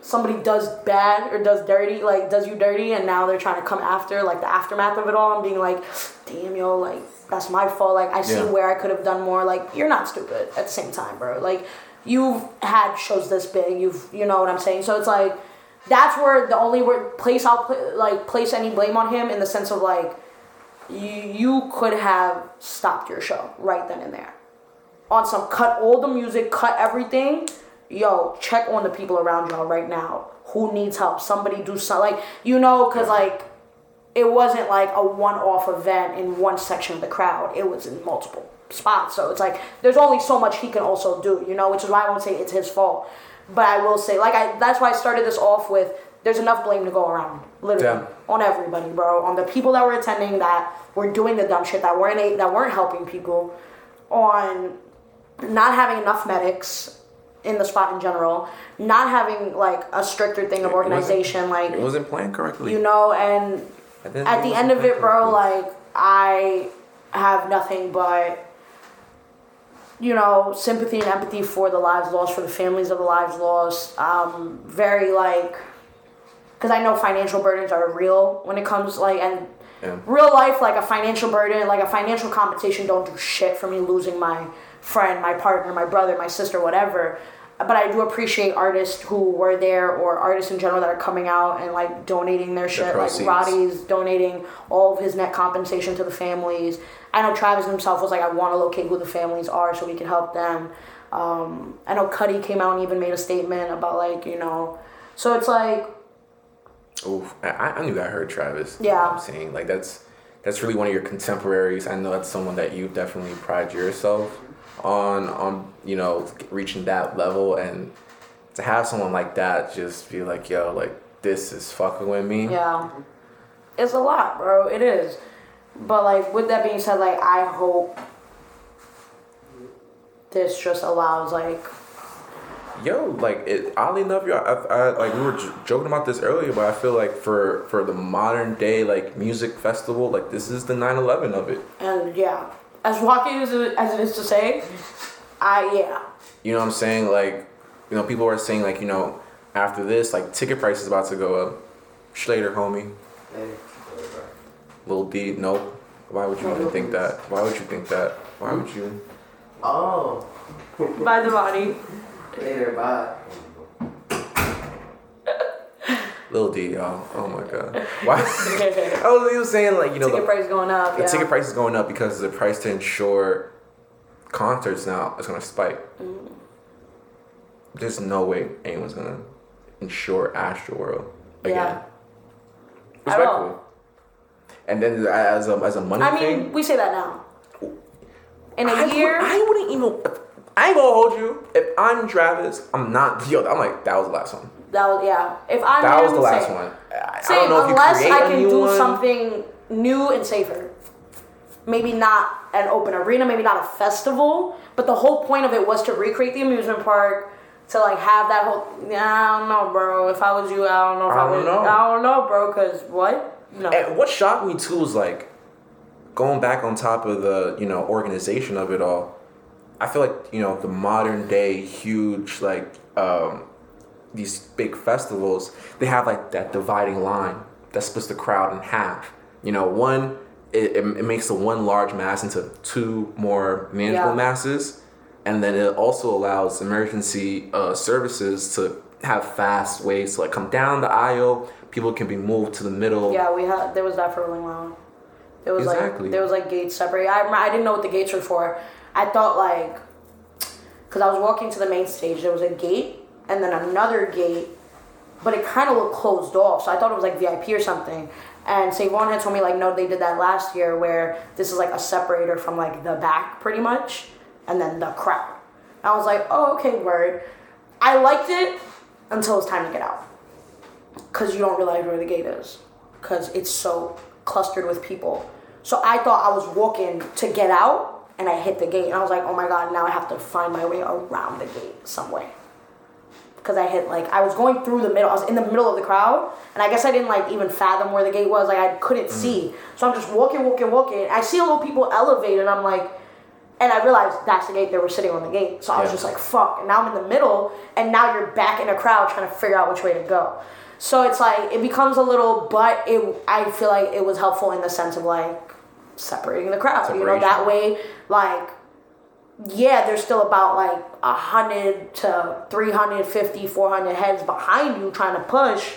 somebody does bad or does dirty, like does you dirty, and now they're trying to come after like the aftermath of it all and being like, damn yo, like that's my fault. Like I see Yeah. where I could have done more. Like you're not stupid at the same time, bro. Like you've had shows this big. You've you know what I'm saying. So it's like that's where the only word place I'll pl- like place any blame on him in the sense of like you you could have stopped your show right then and there on some cut all the music, cut everything. Yo, check on the people around y'all right now. Who needs help? Somebody do something like you know, cause like it wasn't like a one-off event in one section of the crowd. It was in multiple spots. So it's like there's only so much he can also do, you know, which is why I won't say it's his fault. But I will say, like I that's why I started this off with there's enough blame to go around. Literally. Yeah. On everybody, bro. On the people that were attending that were doing the dumb shit that weren't that weren't helping people. On not having enough medics in the spot in general, not having like a stricter thing of It organization, like It wasn't planned correctly. you know, and At the end at of the it, end of it, bro, like I have nothing but you know sympathy and empathy for the lives lost, for the families of the lives lost. Um, very like because I know financial burdens are real when it comes like and Yeah. real life like a financial burden, like a financial compensation don't do shit for me losing my friend, my partner, my brother, my sister, whatever. But I do appreciate artists who were there or artists in general that are coming out and like donating their shit. Like proceeds. Roddy's donating all of his net compensation to the families. I know Travis himself was like, I want to locate who the families are so we can help them. Um, I know Cudi came out and even made a statement about like, you know, so it's like, Oof, I, I knew that hurt Travis. Yeah. I'm saying like that's that's really one of your contemporaries. I know that's someone that you definitely pride yourself on on you know reaching that level and to have someone like that just be like yo like this is fucking with me. Yeah. It's a lot, bro. It is. But like with that being said, like I hope this just allows like Yo, like it, oddly enough, yo, I, I, like we were j- joking about this earlier, but I feel like for for the modern day like music festival, like this is the 9/11 of it. and yeah. As rocky as it, as it is to say, I yeah. You know what I'm saying? Like, you know, people are saying like, you know, after this, like ticket price is about to go up. Schlater, homie, Hey, Lil D, nope. Why would you even think that? Why would you think that? Why would you? Oh, By the body. later, bye. Lil D, y'all. Oh my god. [LAUGHS] Why? [LAUGHS] [LAUGHS] I was even saying like, you know, Ticket the, price going up. the yeah. ticket price is going up because the price to insure concerts now is gonna spike. Mm. There's no way anyone's gonna insure Astroworld again. Yeah. All. And then as a as a money I mean, thing, we say that now. In a I, would- year, I wouldn't even. I ain't gonna hold you. If I'm Travis, I'm not. Yo, I'm like that was the last one. That was yeah. If I'm That was the last same. one. I, I Same, don't know if you unless I can do one. something new and safer. Maybe not an open arena, maybe not a festival, but the whole point of it was to recreate the amusement park, to like have that whole. Yeah, I don't know, bro. If I was you, I don't know if I, I don't would. know. I don't know, bro. Cause what? No. And what shocked me too was like going back on top of the you know organization of it all. I feel like you know the modern day huge like um, these big festivals they have like that dividing line that splits the crowd in half. You know, one it, it, it makes the one large mass into two more manageable Yeah. masses, and then it also allows emergency uh, services to have fast ways to like come down the aisle. People can be moved to the middle. Yeah, we had there was that for a really long. There was Exactly. like there was like gates separate. I I didn't know what the gates were for. I thought like because I was walking to the main stage, there was a gate and then another gate, but it kind of looked closed off. So I thought it was like VIP or something. And Savon had told me like no, they did that last year where this is like a separator from like the back pretty much, and then the crowd. I was like, oh okay, word. I liked it until it's time to get out because you don't realize where the gate is because it's so clustered with people. So I thought I was walking to get out and I hit the gate and I was like, oh my god, now I have to find my way around the gate some way. Because I hit like I was going through the middle. I was in the middle of the crowd, and I guess I didn't like even fathom where the gate was. Like I couldn't mm. see, so I'm just walking, walking, walking. I see a little people elevate, and I'm like, and I realized that's the gate. They were sitting on the gate, so I was just like, fuck. And now I'm in the middle, and now you're back in a crowd trying to figure out which way to go. So it's like it becomes a little, but it. I feel like it was helpful in the sense of like separating the crowd. You know, that way, like yeah, there's still about like a hundred to 350, 400 heads behind you trying to push,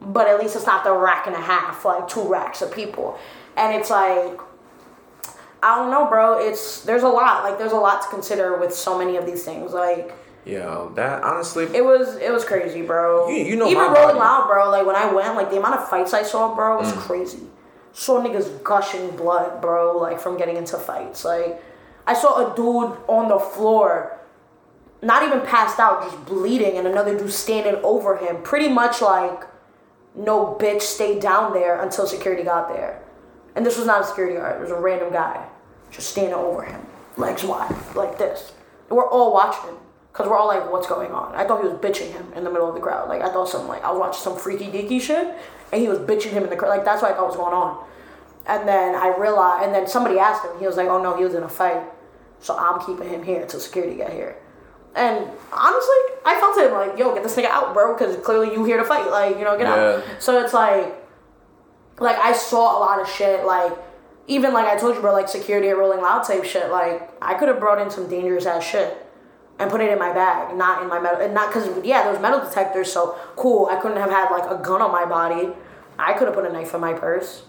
but at least it's not the rack and a half, like two racks of people. And it's like, I don't know, bro. It's there's a lot. Like there's a lot to consider with so many of these things. Like Yo, that honestly, it was it was crazy, bro. You- you know even rolling loud, bro. Like when I went, like the amount of fights I saw, bro, Mm. was crazy. Saw niggas gushing blood, bro, like from getting into fights. Like I saw a dude on the floor, not even passed out, just bleeding, and another dude standing over him, pretty much like no bitch stay down there until security got there. And this was not a security guard, it was a random guy just standing over him, legs wide, like this. And we're all watching because we're all like, what's going on? I thought he was bitching him in the middle of the crowd. Like, I thought some, like, I was watching some freaky deaky shit and he was bitching him in the crowd. Like, that's what I thought was going on. And then I realized, and then somebody asked him, he was like, oh no, he was in a fight. So I'm keeping him here until security got here. And honestly, I felt him like, yo, get this nigga out, bro, because clearly you here to fight. Like, you know, get out. So it's like, like I saw a lot of shit. Like, even like I told you, bro, like security at Rolling Loud type shit. Like, I could have brought in some dangerous ass shit and put it in my bag, not in my metal, and not because yeah, there was metal detectors. So cool, I couldn't have had like a gun on my body. I could have put a knife in my purse.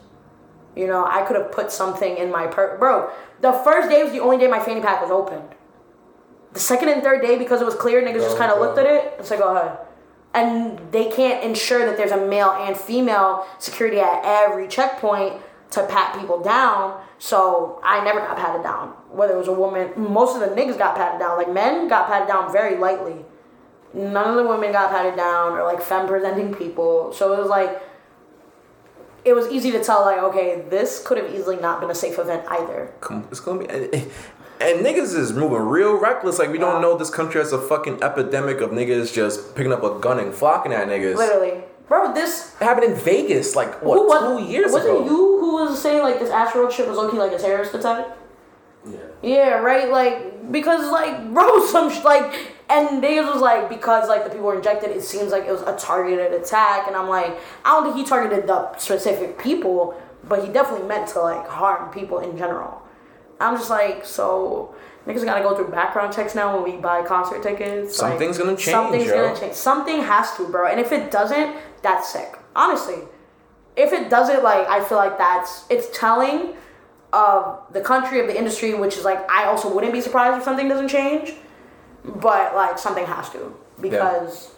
You know, I could have put something in my purse, bro. The first day was the only day my fanny pack was opened. The second and third day, because it was clear, niggas just Oh, kind of looked at it. It's like, oh, go ahead. And they can't ensure that there's a male and female security at every checkpoint to pat people down. So I never got patted down. Whether it was a woman, most of the niggas got patted down. Like men got patted down very lightly. None of the women got patted down or like femme presenting people. So it was like, it was easy to tell, like, okay, this could have easily not been a safe event either. it's gonna be. And, niggas is moving real reckless. Like we don't know this country has a fucking epidemic of niggas just picking up a gun and flocking at niggas. Literally. Bro, this It happened in Vegas, like what, who was, two years ago. was ago. it you who was saying like this asteroid shit was looking like a terrorist attack? Yeah. Yeah, right. Like because like bro, [LAUGHS] some sh- like and they was like because like the people were injected, it seems like it was a targeted attack, and I'm like I don't think he targeted the specific people, but he definitely meant to like harm people in general. I'm just like so. Niggas gotta go through background checks now when we buy concert tickets. Like, Something's gonna change, Something's yo. gonna change. Something has to, bro. And if it doesn't, that's sick. Honestly, if it doesn't, like I feel like that's it's telling of the country of the industry, which is like I also wouldn't be surprised if something doesn't change, but like something has to because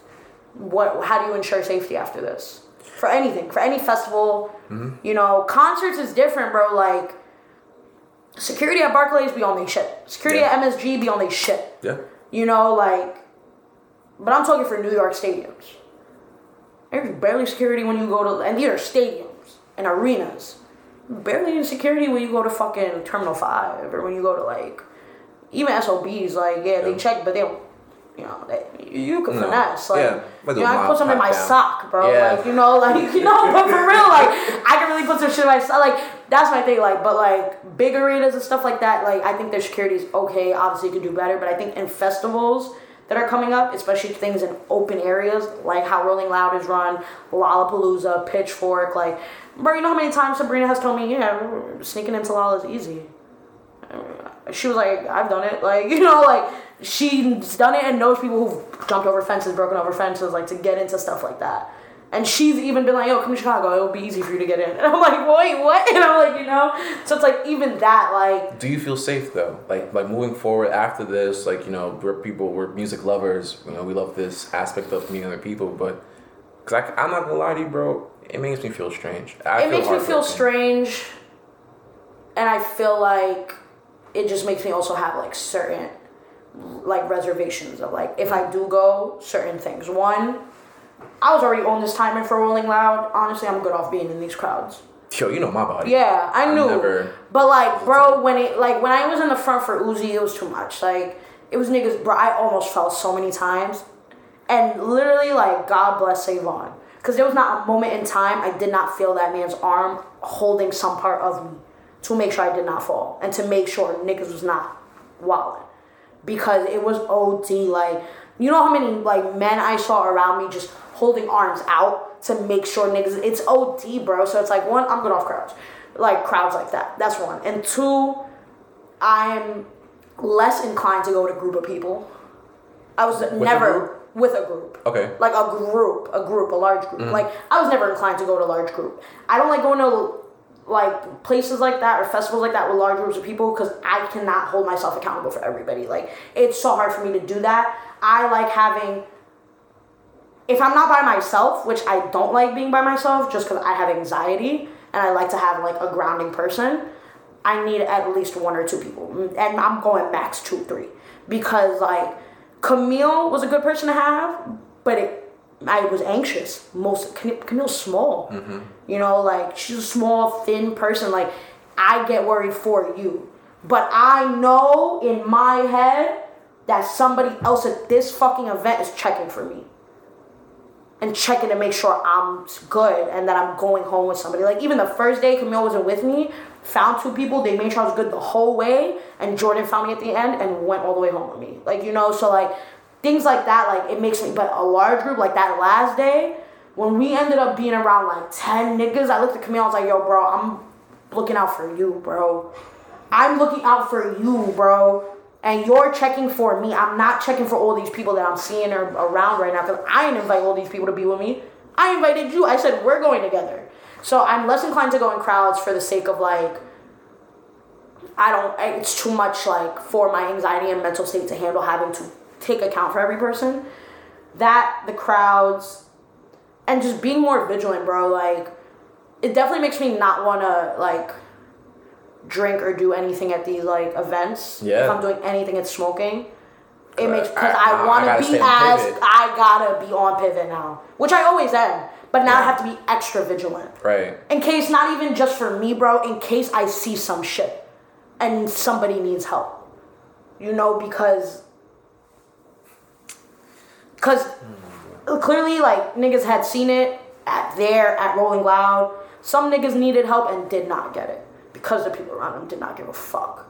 what? How do you ensure safety after this? For anything, for any festival, mm-hmm. you know, concerts is different, bro. Like security at Barclays be on their shit. Security Yeah. at MSG be on their shit. Yeah. You know, like, but I'm talking for New York stadiums. There's barely security when you go to, and these are stadiums and arenas. Barely any security when you go to fucking Terminal 5 or when you go to, like, even SOBs. Like, yeah, they check, but they don't, you know, they, you can No. finesse. Like, Yeah, but you know, I can put something in my down. sock, bro. Yeah. Like, you know, [LAUGHS] like, you know, but for real, like, I can really put some shit in my sock. Like, that's my thing. Like, but, like, big arenas and stuff like that, like, I think their security is okay. Obviously, you can do better, but I think in festivals, that are coming up, especially things in open areas, like how Rolling Loud is run, Lollapalooza, Pitchfork, like, bro, you know how many times Sabrina has told me, yeah, sneaking into Lolla is easy. She was like, I've done it, [LAUGHS] like, you know, like, she's done it and knows people who've jumped over fences, broken over fences, like, to get into stuff like that. And she's even been like, yo, come to Chicago, it'll be easy for you to get in. [LAUGHS] And I'm like, wait, what? [LAUGHS] And I'm like, you know? So it's like, even that, like, Do you feel safe though? Like like moving forward after this, like you know, we're people, we're music lovers. You know, we love this aspect of meeting other people. But because I, I'm not gonna lie to you, bro, it makes me feel strange. I it makes me feel strange and i feel like it just makes me also have like certain like reservations of like if i do go certain things. One i was already on this timing for rolling loud. Honestly i'm good off being in these crowds. Yo, you know my body. yeah i knew. never- but like bro when it like when i was in the front for uzi it was too much. Like it was niggas bro i almost fell so many times. And literally like god bless savon. Because there was not a moment in time i did not feel that man's arm holding some part of me to make sure i did not fall and to make sure niggas was not wilding because it was od like you know how many like men i saw around me just holding arms out to make sure niggas it's od bro so it's like one i'm good off crowds like crowds like that that's one and two i'm less inclined to go with a group of people. I was a never with a group. Okay. Like a group, a group, a large group. Mm-hmm. Like I was never inclined to go to a large group. I don't like going to like places like that or festivals like that with large groups of people because I cannot hold myself accountable for everybody. Like it's so hard for me to do that. I like having if I'm not by myself, which I don't like being by myself just because I have anxiety and I like to have like a grounding person, I need at least one or two people. And I'm going max two, three. Because like Camille was a good person to have, but it I was anxious. Most Cam- Camille's small. Mm-hmm. You know, like she's a small, thin person. Like I get worried for you. But I know in my head that somebody else at this fucking event is checking for me and checking to make sure I'm good and that I'm going home with somebody. Like even the first day Camille wasn't with me, found two people, they made sure I was good the whole way, and Jordan found me at the end and went all the way home with me. Like, you know, so like things like that, like it makes me but a large group like that last day, when we ended up being around like 10 niggas, I looked at Camille, I was like, yo, bro, I'm looking out for you, bro. I'm looking out for you, bro. And you're checking for me. I'm not checking for all these people that I'm seeing or around right now because I didn't invite all these people to be with me. I invited you. I said we're going together. So I'm less inclined to go in crowds for the sake of like I don't. It's too much like for my anxiety and mental state to handle having to take account for every person. That the crowds and just being more vigilant, bro. Like it definitely makes me not want to like drink or do anything at these like events. Yeah. If I'm doing anything, it's smoking. It makes because I- I, I want gotta be as. I gotta be on pivot now, which I always am. But now I have to be extra vigilant Right. in case not even just for me, bro. In case I see some shit and somebody needs help, you know, because because clearly like niggas had seen it at there at Rolling Loud. Some niggas needed help and did not get it because the people around them did not give a fuck.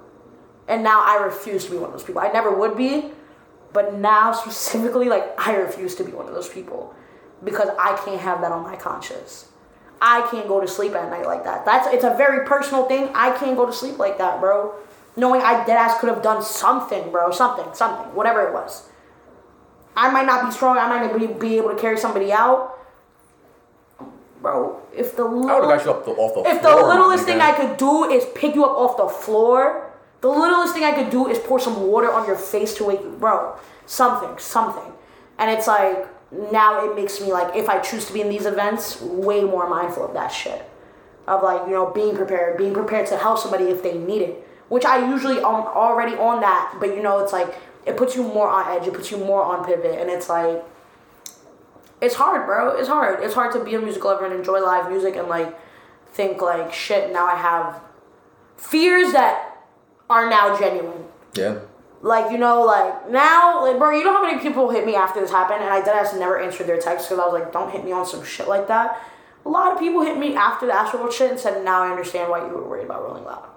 And now I refuse to be one of those people. I never would be, but now specifically, like I refuse to be one of those people because I can't have that on my conscience. I can't go to sleep at night like that. That's it's a very personal thing. I can't go to sleep like that, bro. Knowing I dead ass could have done something, bro. Something, something, whatever it was. I might not be strong. I might not be, be able to carry somebody out, bro. If the I would little, have got you up the, off the if the floor, my littlest thing. I could do is pick you up off the floor, the littlest thing I could do is pour some water on your face to wake you, bro. Something, something. And it's like, now it makes me like, if I choose to be in these events, way more mindful of that shit. Of like, you know, being prepared, being prepared to help somebody if they need it. Which I usually am already on that, but you know, it's like, it puts you more on edge, it puts you more on pivot, and it's like, it's hard, bro. It's hard. It's hard to be a music lover and enjoy live music and like think like shit. Now I have fears that are now genuine. Yeah. Like you know, like now, like bro, you know how many people hit me after this happened, and I did ask never answered their texts because I was like, don't hit me on some shit like that. A lot of people hit me after the Astroworld shit and said, now I understand why you were worried about Rolling Loud.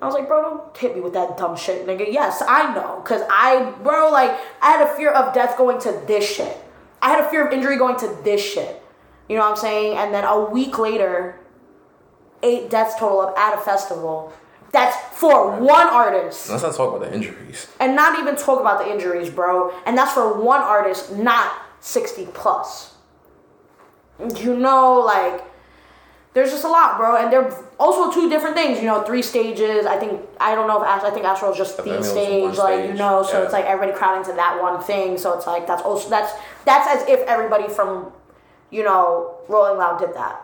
I was like, bro, don't hit me with that dumb shit, nigga. Yes, I know, cause I, bro, like I had a fear of death going to this shit. I had a fear of injury going to this shit. You know what I'm saying? And then a week later, eight deaths total up at a festival. That's for one artist. Let's not talk about the injuries. And not even talk about the injuries, bro. And that's for one artist, not 60 plus. You know, like, there's just a lot, bro. And they're also two different things, you know, three stages. I think, I don't know if, Ast- I think Astro is just the was stage, like, you know, so yeah. it's like everybody crowding to that one thing. So it's like, that's also, that's, that's as if everybody from, you know, Rolling Loud did that.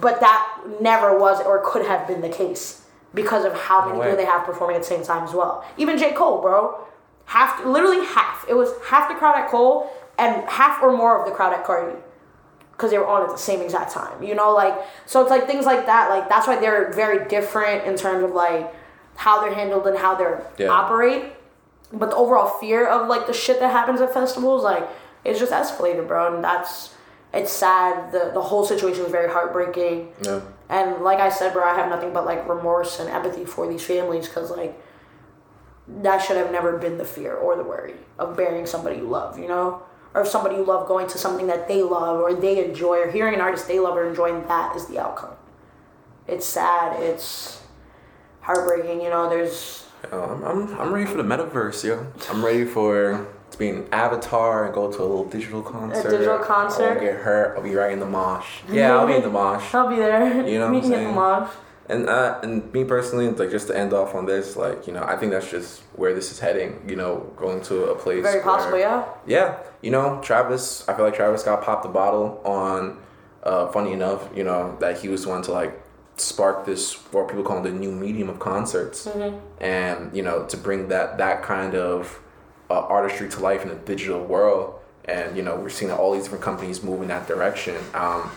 But that never was or could have been the case because of how many way. people they have performing at the same time as well. Even J. Cole, bro. Half, literally half. It was half the crowd at Cole and half or more of the crowd at Cardi. Because they were on at the same exact time. You know, like, so it's like things like that. Like, that's why they're very different in terms of like how they're handled and how they're Yeah. operate. But the overall fear of like the shit that happens at festivals, like, it's just escalated, bro. And that's, it's sad. The, the whole situation was very heartbreaking. Yeah. And like I said, bro, I have nothing but like remorse and empathy for these families because like that should have never been the fear or the worry of burying somebody you love, you know, or somebody you love going to something that they love or they enjoy, or hearing an artist they love or enjoying that is the outcome. It's sad. It's heartbreaking. You know, there's Yo, I'm, I'm, I'm ready for the metaverse, yo. I'm ready for to be an avatar and go to a little digital concert. A digital concert. I concert? won't get hurt. I'll be right in the mosh. Yeah, I'll be in the mosh. [LAUGHS] I'll be there. You know what we I'm can get the mosh. And uh, and me personally, like just to end off on this, like you know, I think that's just where this is heading. You know, going to a place. Very possible, yeah. Yeah, you know, Travis. I feel like Travis got popped the bottle on. Uh, funny enough, you know that he was the one to like spark this what people call the new medium of concerts, and you know to bring that that kind of uh, artistry to life in the digital world. And you know we're seeing all these different companies move in that direction. Um,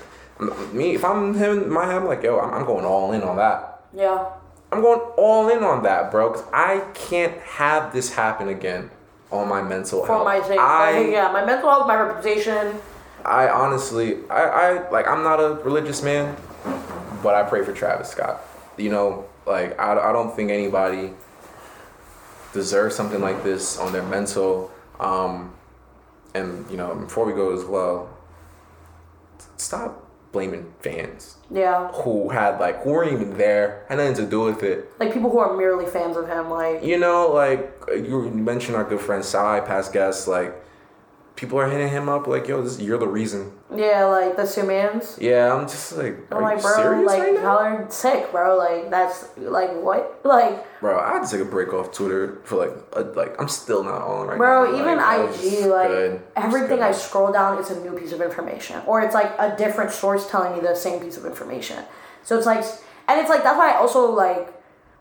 me, if I'm him, my head, I'm like, yo, I'm, I'm going all in on that. Yeah. I'm going all in on that, bro. Cause I can't have this happen again on my mental For health. my sake. I, yeah, my mental health, my reputation. I honestly, I, I like, I'm not a religious man, but I pray for Travis Scott. You know, like, I, I don't think anybody deserves something like this on their mental. Um, and you know, before we go as well, stop blaming fans Yeah. who had like who weren't even there, had nothing to do with it. Like people who are merely fans of him, like You know, like you mentioned our good friend Sai, past guest, like people are hitting him up like, yo, this you're the reason. yeah, like the two mans. Yeah, I'm just like, I'm are like, you bro, serious like right y'all are sick, bro. Like that's like what? Like, Bro, I had to take a break off Twitter for like, a, like I'm still not on right now. bro, now. even Like, IG, like good. Everything. I scroll down, it's a new piece of information, or it's like a different source telling me the same piece of information. So it's like, and it's like that's why I also like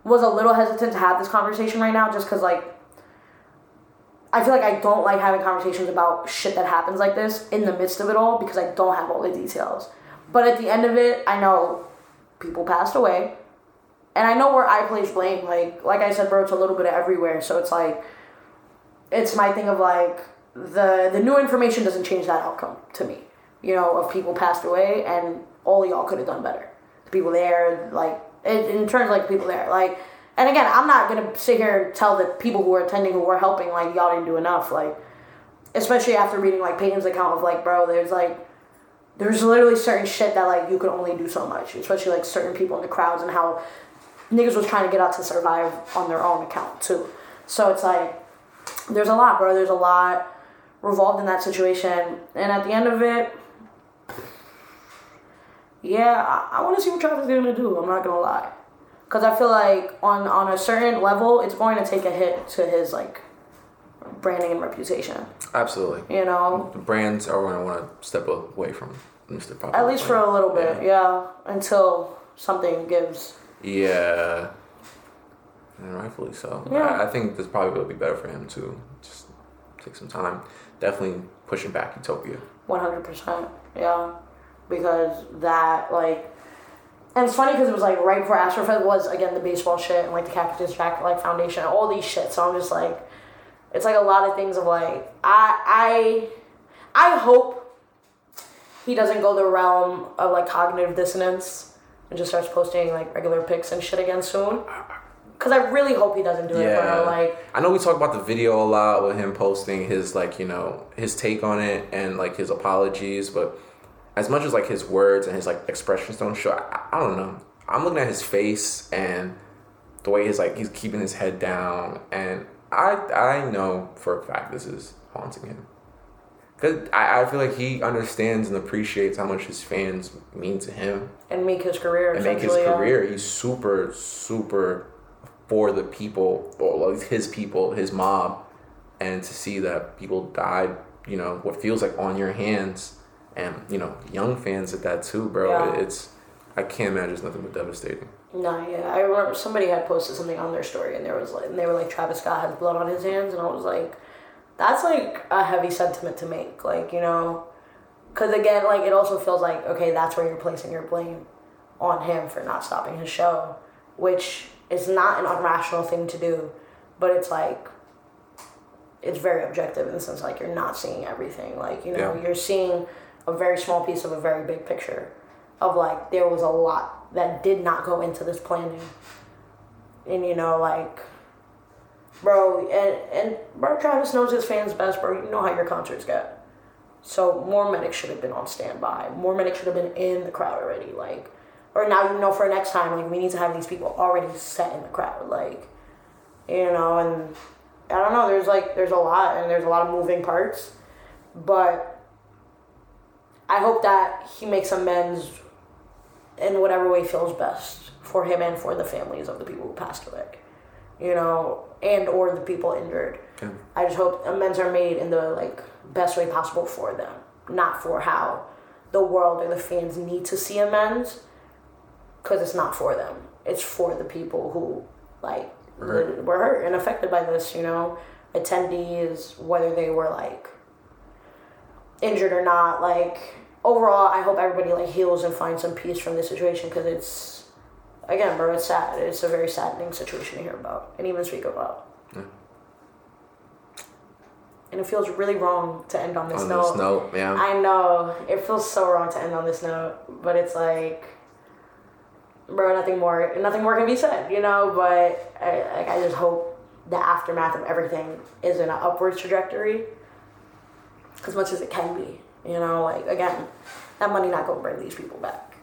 was a little hesitant to have this conversation right now, just because like I feel like I don't like having conversations about shit that happens like this in the midst of it all because I don't have all the details. But at the end of it, I know people passed away. And I know where I place blame. Like like I said, bro, it's a little bit of everywhere. So it's like it's my thing of like the the new information doesn't change that outcome to me. You know, of people passed away and all y'all could have done better. The people there, like in, in terms of like people there, like and again, I'm not gonna sit here and tell the people who are attending who were helping like y'all didn't do enough. Like especially after reading like Peyton's account of like, bro, there's like there's literally certain shit that like you can only do so much, especially like certain people in the crowds and how niggas was trying to get out to survive on their own account too. So it's like there's a lot, bro. There's a lot revolved in that situation, and at the end of it, yeah, I, I want to see what Travis is gonna do. I'm not gonna lie, because I feel like on on a certain level, it's going to take a hit to his like branding and reputation. Absolutely. You know, The brands are going to want to step away from Mr. Pop. at least for a little bit, yeah, until something gives. Yeah. And rightfully so. Yeah. I, I think this probably will be better for him to just take some time. Definitely pushing back Utopia. One hundred percent, yeah, because that like, and it's funny because it was like right before Astrofest was again the baseball shit and like the Cactus Jack like Foundation, all these shit. So I'm just like, it's like a lot of things of like I I I hope he doesn't go the realm of like cognitive dissonance and just starts posting like regular pics and shit again soon. Cause I really hope he doesn't do it, bro. Like I know we talk about the video a lot with him posting his like you know his take on it and like his apologies, but as much as like his words and his like expressions don't show, I, I don't know. I'm looking at his face and the way he's like he's keeping his head down, and I I know for a fact this is haunting him. Cause I, I feel like he understands and appreciates how much his fans mean to him and make his career. and make his yeah. Uh, career. He's super, super for the people, or least his people, his mob, and to see that people died, you know, what feels like on your hands, and you know, young fans at that too, bro. Yeah. It's I can't imagine it's nothing but devastating. No, yeah, I remember somebody had posted something on their story, and there was like, and they were like, Travis Scott has blood on his hands, and I was like, that's like a heavy sentiment to make, like you know, because again, like it also feels like okay, that's where you're placing your blame on him for not stopping his show, which is not an irrational thing to do, but it's like it's very objective in the sense like you're not seeing everything, like you know, Yeah. you're seeing a very small piece of a very big picture of like there was a lot that did not go into this planning. And you know, like bro, and and bro Travis knows his fans best, bro. You know how your concerts get. So more medics should have been on standby. More medics should have been in the crowd already. Like or now you know for next time, like we need to have these people already set in the crowd. Like you know, and I don't know. There's like there's a lot, and there's a lot of moving parts, but I hope that he makes amends in whatever way feels best for him and for the families of the people who passed away, you know, and or the people injured. Okay. I just hope amends are made in the like best way possible for them, not for how the world or the fans need to see amends, because it's not for them. It's for the people who like were hurt and affected by this. You know, attendees, whether they were like injured or not. Like overall, I hope everybody like heals and finds some peace from this situation because it's again, bro, it's sad. It's a very saddening situation to hear about and even speak about. Yeah. And it feels really wrong to end on this On note. this note, yeah. I know it feels so wrong to end on this note, but it's like, bro, nothing more, nothing more can be said, you know. But I, like, I just hope the aftermath of everything is in an upwards trajectory, as much as it can be, you know. Like again, that money not gonna bring these people back,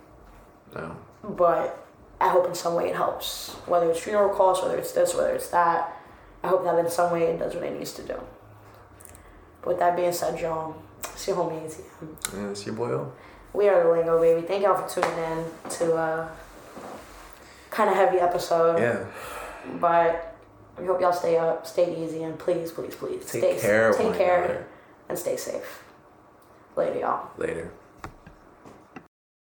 no. but I hope in some way it helps, whether it's funeral costs, whether it's this, whether it's that. I hope that in some way it does what it needs to do. With that being said, John, it's your homie ATM. Yeah, it's your boy. O. We are the Lingo Baby. Thank y'all for tuning in to a kind of heavy episode. Yeah. But we hope y'all stay up, stay easy, and please, please, please Take stay care take care another. And stay safe. Later, y'all. Later.